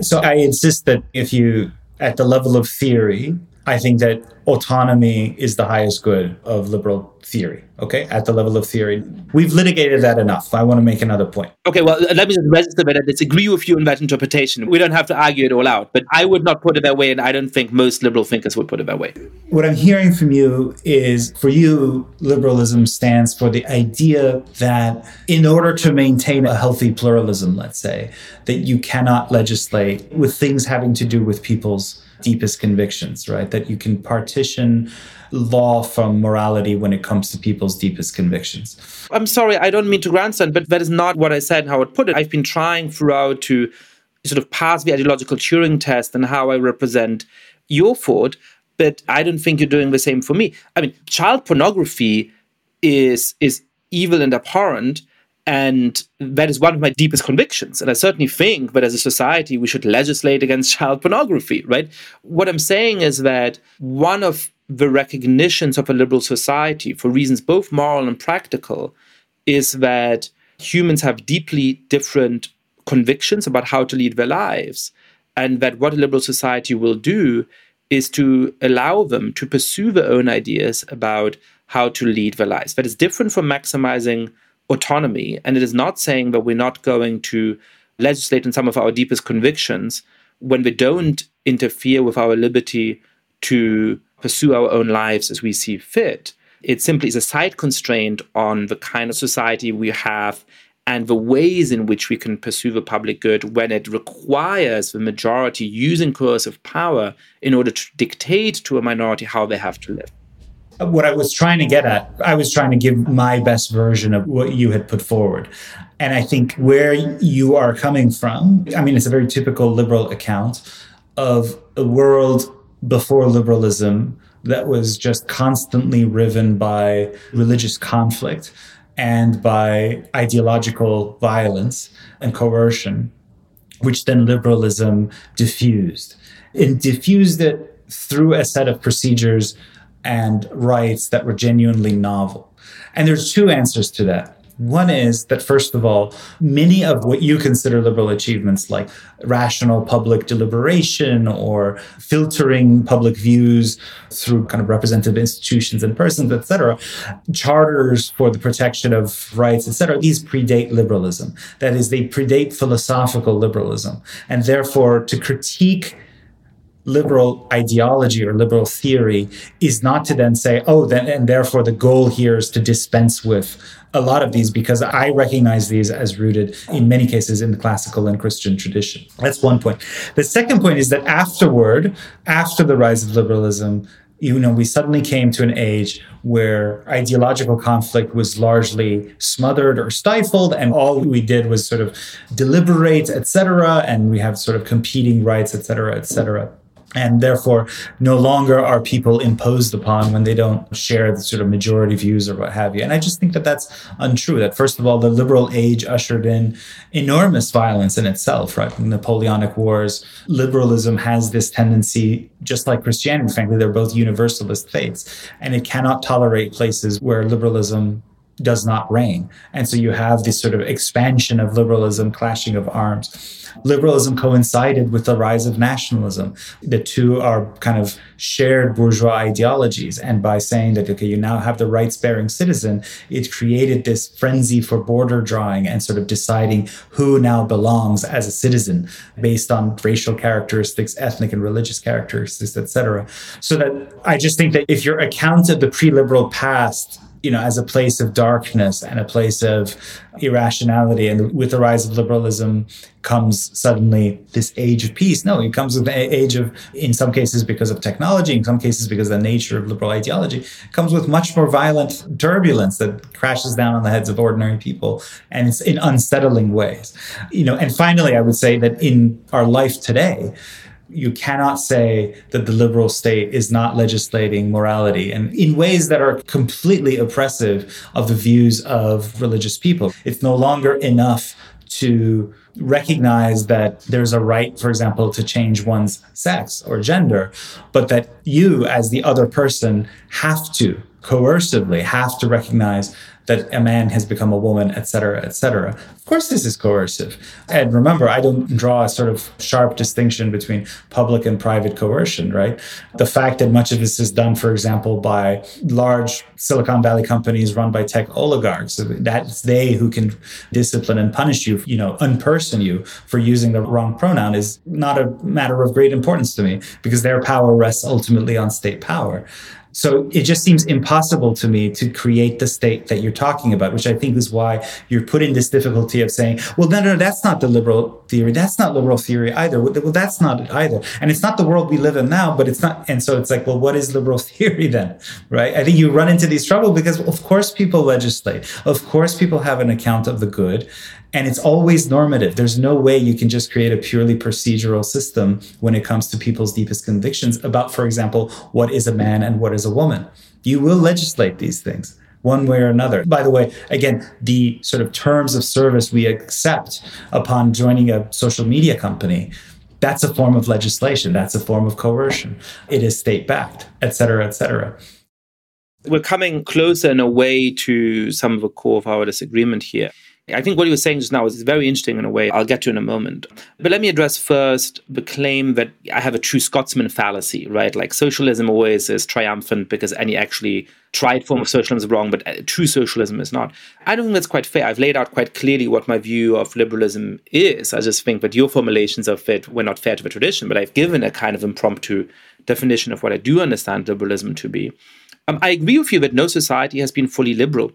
So I insist that if you, at the level of theory, I think that autonomy is the highest good of liberal theory, okay, at the level of theory. We've litigated that enough. I want to make another point. Okay, well, uh, let me just register that I disagree with you in that interpretation. We don't have to argue it all out, but I would not put it that way, and I don't think most liberal thinkers would put it that way. What I'm hearing from you is for you, liberalism stands for the idea that in order to maintain a healthy pluralism, let's say, that you cannot legislate with things having to do with people's deepest convictions, right? That you can partition law from morality when it comes to people's deepest convictions. I'm sorry, I don't mean to grandstand, but that is not what I said, how I put it. I've been trying throughout to sort of pass the ideological Turing test and how I represent your thought, but I don't think you're doing the same for me. I mean, child pornography is is evil and abhorrent and that is one of my deepest convictions. And I certainly think that as a society, we should legislate against child pornography, right? What I'm saying is that one of the recognitions of a liberal society, for reasons both moral and practical, is that humans have deeply different convictions about how to lead their lives. And that what a liberal society will do is to allow them to pursue their own ideas about how to lead their lives. That is different from maximizing autonomy. And it is not saying that we're not going to legislate in some of our deepest convictions when we don't interfere with our liberty to pursue our own lives as we see fit. It simply is a side constraint on the kind of society we have and the ways in which we can pursue the public good when it requires the majority using coercive power in order to dictate to a minority how they have to live what I was trying to get at, I was trying to give my best version of what you had put forward. And I think where you are coming from, I mean, it's a very typical liberal account of a world before liberalism that was just constantly riven by religious conflict and by ideological violence and coercion, which then liberalism diffused. It diffused it through a set of procedures and rights that were genuinely novel? And there's two answers to that. One is that, first of all, many of what you consider liberal achievements, like rational public deliberation or filtering public views through kind of representative institutions and persons, etc., charters for the protection of rights, etc., these predate liberalism. That is, they predate philosophical liberalism. And therefore, to critique liberal ideology or liberal theory is not to then say, oh, then and therefore the goal here is to dispense with a lot of these because I recognize these as rooted in many cases in the classical and Christian tradition. That's one point. The second point is that afterward, after the rise of liberalism, you know, we suddenly came to an age where ideological conflict was largely smothered or stifled, and all we did was sort of deliberate, etc., and we have sort of competing rights, etc., etc. and therefore no longer are people imposed upon when they don't share the sort of majority views or what have you. And i just think that that's untrue that first of all the liberal age ushered in enormous violence in itself right? Napoleonic wars liberalism has this tendency just like christianity frankly they're both universalist faiths. And it cannot tolerate places where liberalism does not reign. And so you have this sort of expansion of liberalism, clashing of arms. Liberalism coincided with the rise of nationalism. The two are kind of shared bourgeois ideologies. And by saying that, okay, you now have the rights bearing citizen, it created this frenzy for border drawing and sort of deciding who now belongs as a citizen based on racial characteristics, ethnic and religious characteristics, etc. So that I just think that if your account of the pre liberal past you know, as a place of darkness and a place of irrationality. And with the rise of liberalism comes suddenly this age of peace. No, it comes with the age of, in some cases, because of technology, in some cases, because of the nature of liberal ideology, comes with much more violent turbulence that crashes down on the heads of ordinary people. And it's in unsettling ways. You know, and finally, I would say that in our life today, you cannot say that the liberal state is not legislating morality and in ways that are completely oppressive of the views of religious people. It's no longer enough to recognize that there's a right, for example, to change one's sex or gender, but that you, as the other person, have to coercively have to recognize that a man has become a woman, etc., etc. Of course, this is coercive. And remember, I don't draw a sort of sharp distinction between public and private coercion, right? The fact that much of this is done, for example, by large Silicon Valley companies run by tech oligarchs, that's they who can discipline and punish you, you know, unperson you for using the wrong pronoun is not a matter of great importance to me because their power rests ultimately on state power. So it just seems impossible to me to create the state that you're talking about, which I think is why you're put in this difficulty of saying, well, no, no, that's not the liberal theory. That's not liberal theory either. Well, that's not it either. And it's not the world we live in now, but it's not. And so it's like, well, what is liberal theory then? Right. I think you run into these trouble because of course people legislate. Of course people have an account of the good and it's always normative. There's no way you can just create a purely procedural system when it comes to people's deepest convictions about, for example, what is a man and what is a woman. You will legislate these things one way or another. By the way, again, the sort of terms of service we accept upon joining a social media company, that's a form of legislation. That's a form of coercion. It is state backed, et cetera, et cetera. We're coming closer in a way to some of the core of our disagreement here. I think what you were saying just now is very interesting in a way. I'll get to in a moment. But let me address first the claim that I have a true Scotsman fallacy, right? Like socialism always is triumphant because any actually tried form of socialism is wrong, but uh, true socialism is not. I don't think that's quite fair. I've laid out quite clearly what my view of liberalism is. I just think that your formulations of it were not fair to the tradition, but I've given a kind of impromptu definition of what I do understand liberalism to be. Um, I agree with you that no society has been fully liberal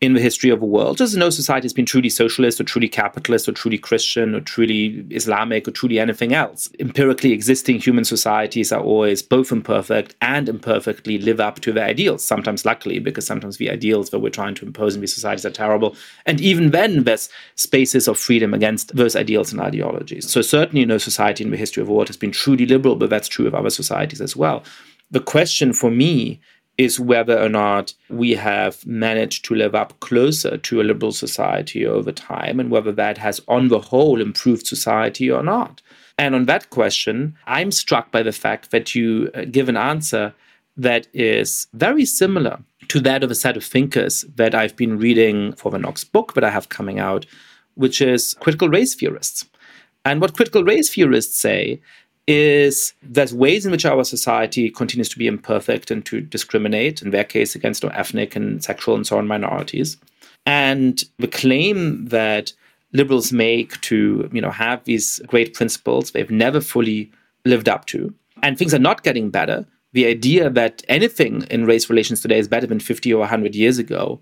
in the history of the world. Just no society has been truly socialist or truly capitalist or truly Christian or truly Islamic or truly anything else. Empirically existing human societies are always both imperfect and imperfectly live up to their ideals. Sometimes luckily, because sometimes the ideals that we're trying to impose in these societies are terrible. And even then, there's spaces of freedom against those ideals and ideologies. So certainly no society in the history of the world has been truly liberal, but that's true of other societies as well. The question for me is whether or not we have managed to live up closer to a liberal society over time and whether that has, on the whole, improved society or not. And on that question, I'm struck by the fact that you uh, give an answer that is very similar to that of a set of thinkers that I've been reading for the Knox book that I have coming out, which is critical race theorists. And what critical race theorists say is there's ways in which our society continues to be imperfect and to discriminate, in their case, against ethnic and sexual and so on minorities. And the claim that liberals make to you know have these great principles they've never fully lived up to, and things are not getting better. The idea that anything in race relations today is better than 50 or 100 years ago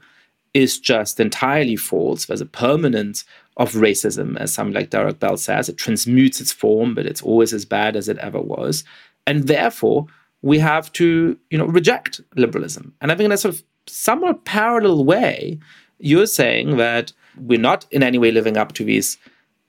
is just entirely false. There's a permanence of racism, as something like Derrick Bell says. It transmutes its form, but it's always as bad as it ever was. And therefore, we have to, you know, reject liberalism. And I think in a sort of somewhat parallel way, you're saying that we're not in any way living up to these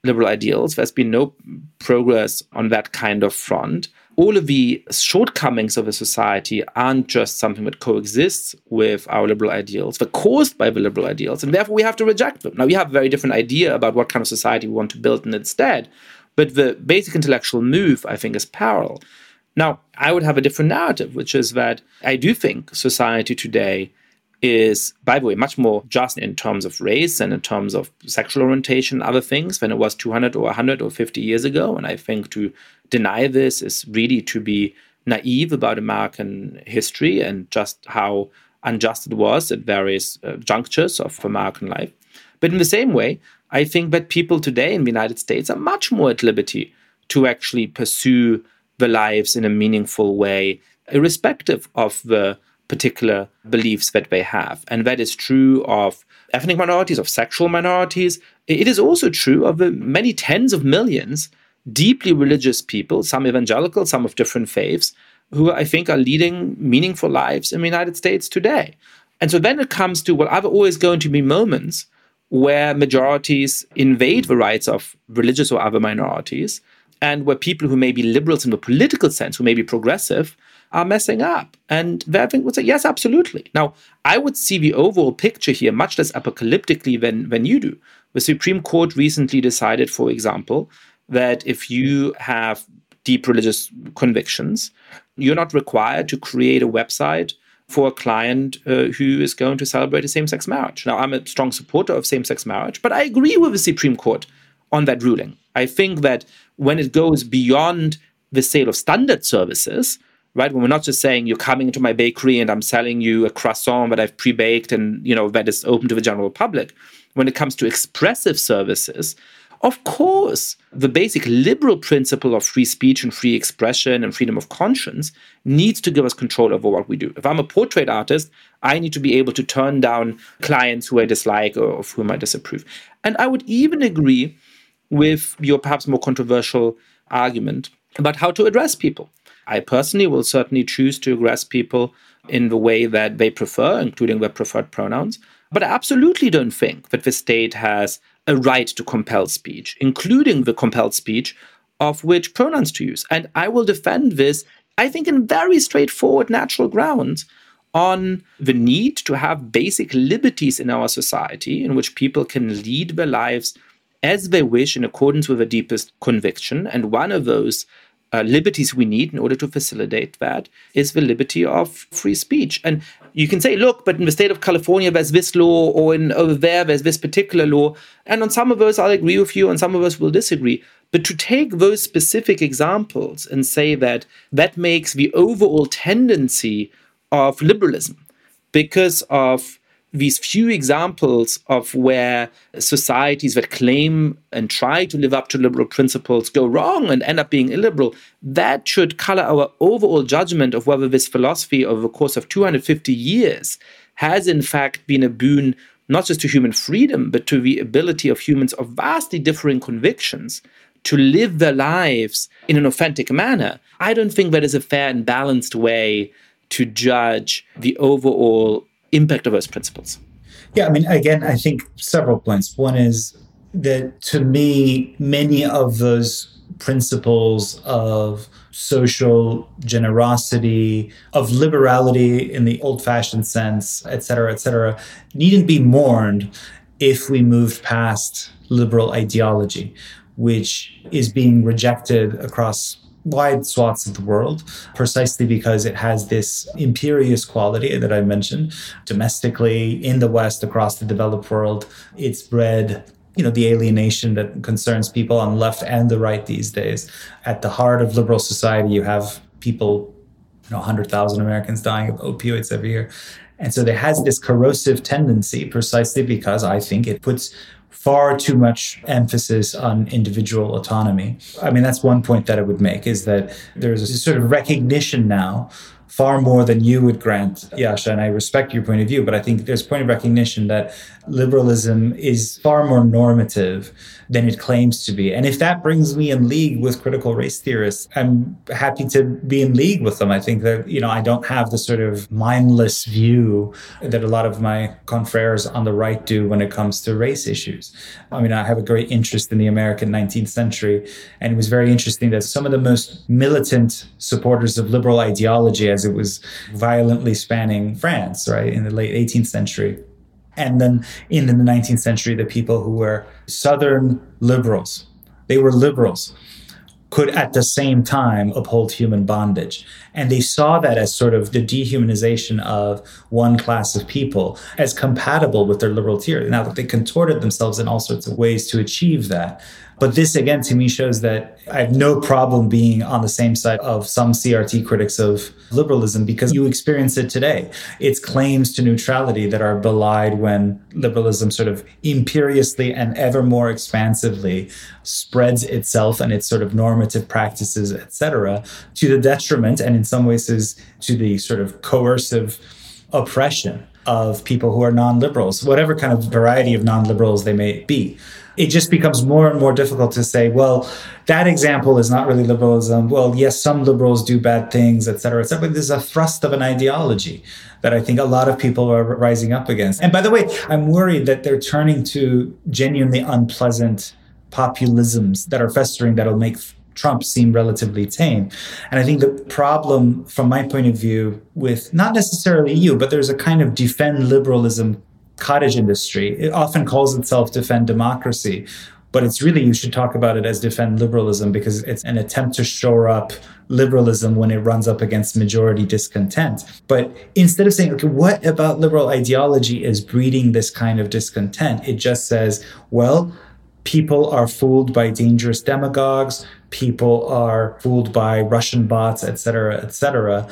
liberal ideals. There's been no progress on that kind of front. All of the shortcomings of a society aren't just something that coexists with our liberal ideals, but caused by the liberal ideals, and therefore we have to reject them. Now, we have a very different idea about what kind of society we want to build instead, but the basic intellectual move, I think, is parallel. Now, I would have a different narrative, which is that I do think society today is, by the way, much more just in terms of race and in terms of sexual orientation, other things, than it was 200 or 100 or 50 years ago. And I think to deny this is really to be naive about American history and just how unjust it was at various uh, junctures of American life. But in the same way, I think that people today in the United States are much more at liberty to actually pursue their lives in a meaningful way, irrespective of the particular beliefs that they have. And that is true of ethnic minorities, of sexual minorities. It is also true of the many tens of millions deeply religious people, some evangelical, some of different faiths, who I think are leading meaningful lives in the United States today. And so then it comes to, well, are always going to be moments where majorities invade the rights of religious or other minorities, and where people who may be liberals in the political sense, who may be progressive, are messing up. And Verving would say, yes, absolutely. Now, I would see the overall picture here much less apocalyptically than, than you do. The Supreme Court recently decided, for example, that if you have deep religious convictions, you're not required to create a website for a client uh, who is going to celebrate a same sex marriage. Now, I'm a strong supporter of same sex marriage, but I agree with the Supreme Court on that ruling. I think that when it goes beyond the sale of standard services, right? When we're not just saying you're coming into my bakery and I'm selling you a croissant that I've pre-baked and you know that is open to the general public. When it comes to expressive services, of course, the basic liberal principle of free speech and free expression and freedom of conscience needs to give us control over what we do. If I'm a portrait artist, I need to be able to turn down clients who I dislike or of whom I disapprove. And I would even agree with your perhaps more controversial argument about how to address people. I personally will certainly choose to address people in the way that they prefer, including their preferred pronouns. But I absolutely don't think that the state has a right to compel speech, including the compelled speech of which pronouns to use. And I will defend this, I think, in very straightforward, natural grounds on the need to have basic liberties in our society in which people can lead their lives as they wish in accordance with their deepest conviction. And one of those uh, liberties we need in order to facilitate that is the liberty of free speech. And you can say, look, but in the state of California, there's this law, or in over there, there's this particular law. And on some of those, I'll agree with you, and some of us will disagree. But to take those specific examples and say that that makes the overall tendency of liberalism because of these few examples of where societies that claim and try to live up to liberal principles go wrong and end up being illiberal, that should color our overall judgment of whether this philosophy over the course of 250 years has in fact been a boon not just to human freedom, but to the ability of humans of vastly differing convictions to live their lives in an authentic manner. I don't think that is a fair and balanced way to judge the overall impact of those principles? Yeah, I mean, again, I think several points. One is that to me, many of those principles of social generosity, of liberality in the old fashioned sense, et cetera, et cetera, needn't be mourned if we moved past liberal ideology, which is being rejected across wide swaths of the world precisely because it has this imperious quality that I mentioned domestically in the West across the developed world. It's bred you know the alienation that concerns people on the left and the right these days. At the heart of liberal society, you have people, you know, 100,000 Americans dying of opioids every year. And so there has this corrosive tendency precisely because I think it puts far too much emphasis on individual autonomy. I mean, that's one point that I would make is that there's a sort of recognition now far more than you would grant, Yascha, and I respect your point of view, but I think there's a point of recognition that liberalism is far more normative than it claims to be. And if that brings me in league with critical race theorists, I'm happy to be in league with them. I think that, you know, I don't have the sort of mindless view that a lot of my confreres on the right do when it comes to race issues. I mean, I have a great interest in the American 19th century, and it was very interesting that some of the most militant supporters of liberal ideology, as it was violently spanning France, right, in the late 18th century, and then in the 19th century, the people who were Southern liberals, they were liberals, could at the same time uphold human bondage. And they saw that as sort of the dehumanization of one class of people as compatible with their liberal theory. Now, that they contorted themselves in all sorts of ways to achieve that. But this again to me shows that I have no problem being on the same side of some CRT critics of liberalism because you experience it today. It's claims to neutrality that are belied when liberalism sort of imperiously and ever more expansively spreads itself and its sort of normative practices, etc., to the detriment and in some ways is to the sort of coercive oppression of people who are non-liberals, whatever kind of variety of non-liberals they may be it just becomes more and more difficult to say, well, that example is not really liberalism. Well, yes, some liberals do bad things, et cetera, et cetera. But there's a thrust of an ideology that I think a lot of people are rising up against. And by the way, I'm worried that they're turning to genuinely unpleasant populisms that are festering that'll make Trump seem relatively tame. And I think the problem, from my point of view, with not necessarily you, but there's a kind of defend liberalism cottage industry. It often calls itself defend democracy, but it's really you should talk about it as defend liberalism because it's an attempt to shore up liberalism when it runs up against majority discontent. But instead of saying, okay, what about liberal ideology is breeding this kind of discontent? It just says, well, people are fooled by dangerous demagogues, people are fooled by Russian bots, et cetera, et cetera.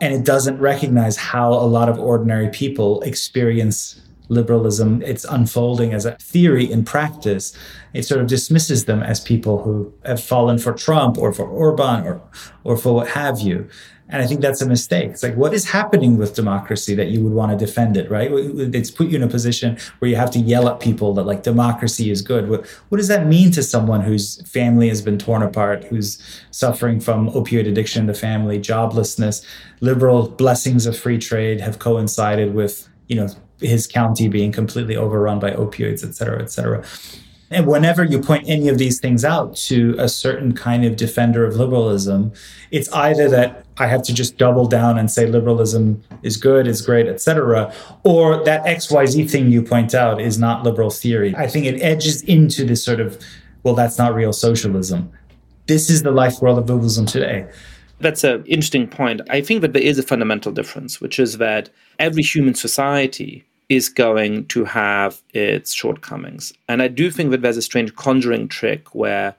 And it doesn't recognize how a lot of ordinary people experience liberalism, it's unfolding as a theory in practice, it sort of dismisses them as people who have fallen for Trump or for Orban or, or for what have you. And I think that's a mistake. It's like, what is happening with democracy that you would want to defend it, right? It's put you in a position where you have to yell at people that like democracy is good. What, what does that mean to someone whose family has been torn apart, who's suffering from opioid addiction in the family, joblessness, liberal blessings of free trade have coincided with, you know, his county being completely overrun by opioids, et cetera, et cetera. And whenever you point any of these things out to a certain kind of defender of liberalism, it's either that I have to just double down and say liberalism is good, is great, et cetera, or that XYZ thing you point out is not liberal theory. I think it edges into this sort of, well, that's not real socialism. This is the life world of liberalism today. That's an interesting point. I think that there is a fundamental difference, which is that every human society is going to have its shortcomings. And I do think that there's a strange conjuring trick where,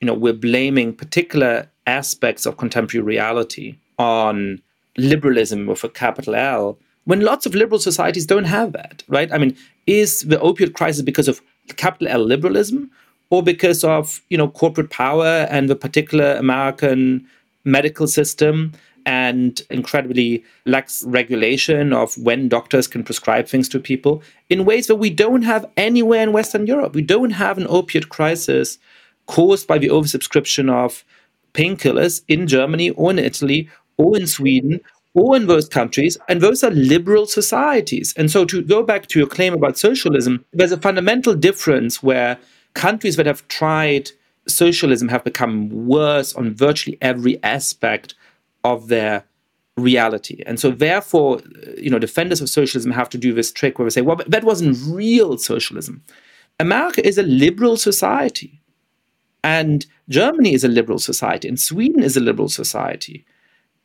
you know, we're blaming particular aspects of contemporary reality on liberalism with a capital L, when lots of liberal societies don't have that, right? I mean, is the opioid crisis because of capital L liberalism or because of, you know, corporate power and the particular American medical system and incredibly lax regulation of when doctors can prescribe things to people in ways that we don't have anywhere in Western Europe. We don't have an opioid crisis caused by the oversubscription of painkillers in Germany or in Italy or in Sweden or in those countries. And those are liberal societies. And so to go back to your claim about socialism, there's a fundamental difference where countries that have tried socialism have become worse on virtually every aspect of their reality. And so therefore, you know, defenders of socialism have to do this trick where they say, well, that wasn't real socialism. America is a liberal society. And Germany is a liberal society. And Sweden is a liberal society.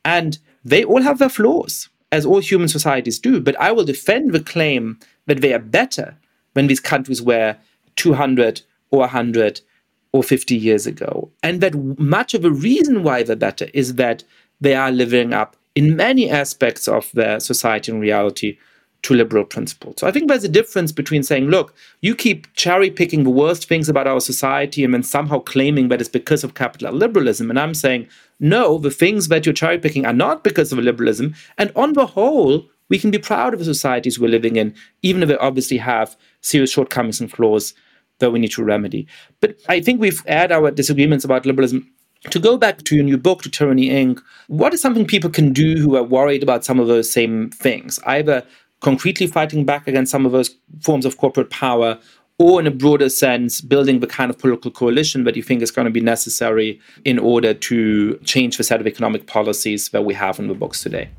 And they all have their flaws, as all human societies do. But I will defend the claim that they are better than these countries were 200 or 100 or 50 years ago. And that much of the reason why they're better is that they are living up in many aspects of their society and reality to liberal principles. So I think there's a difference between saying, look, you keep cherry picking the worst things about our society and then somehow claiming that it's because of capital liberalism. And I'm saying, no, the things that you're cherry picking are not because of liberalism. And on the whole, we can be proud of the societies we're living in, even if they obviously have serious shortcomings and flaws that we need to remedy. But I think we've had our disagreements about liberalism to go back to your new book, to Tyranny Inc., what is something people can do who are worried about some of those same things? Either concretely fighting back against some of those forms of corporate power, or in a broader sense, building the kind of political coalition that you think is going to be necessary in order to change the set of economic policies that we have in the books today.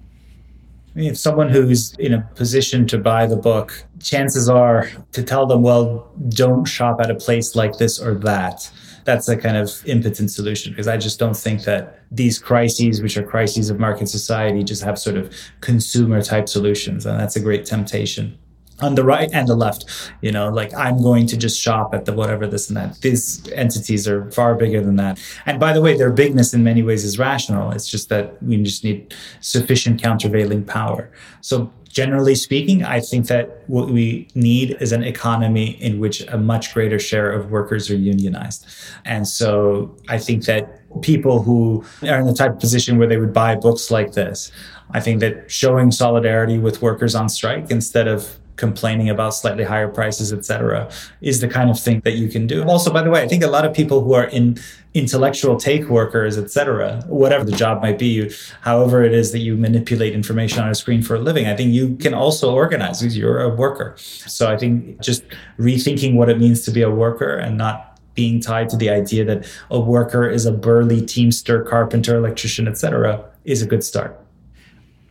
If someone who's in a position to buy the book, chances are to tell them, well, don't shop at a place like this or that that's a kind of impotent solution because I just don't think that these crises, which are crises of market society, just have sort of consumer type solutions. And that's a great temptation on the right and the left you know like i'm going to just shop at the whatever this and that. These entities are far bigger than that. And by the way their bigness in many ways is rational. It's just that we just need sufficient countervailing power. So generally speaking, I think that what we need is an economy in which a much greater share of workers are unionized. And so I think that people who are in the type of position where they would buy books like this, I think that showing solidarity with workers on strike instead of complaining about slightly higher prices, etc., is the kind of thing that you can do. Also, by the way, I think a lot of people who are in intellectual take workers, etc., whatever the job might be, however it is that you manipulate information on a screen for a living, I think you can also organize because you're a worker. So I think just rethinking what it means to be a worker and not being tied to the idea that a worker is a burly teamster, carpenter, electrician, etc., is a good start.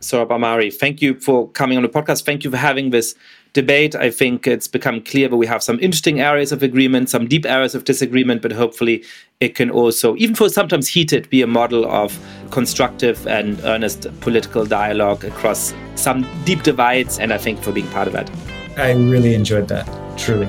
Sohrab Ahmari. thank you for coming on the podcast. Thank you for having this debate. I think it's become clear that we have some interesting areas of agreement, some deep areas of disagreement, but hopefully it can also, even for sometimes heated, be a model of constructive and earnest political dialogue across some deep divides. And I think for being part of that. I really enjoyed that, truly.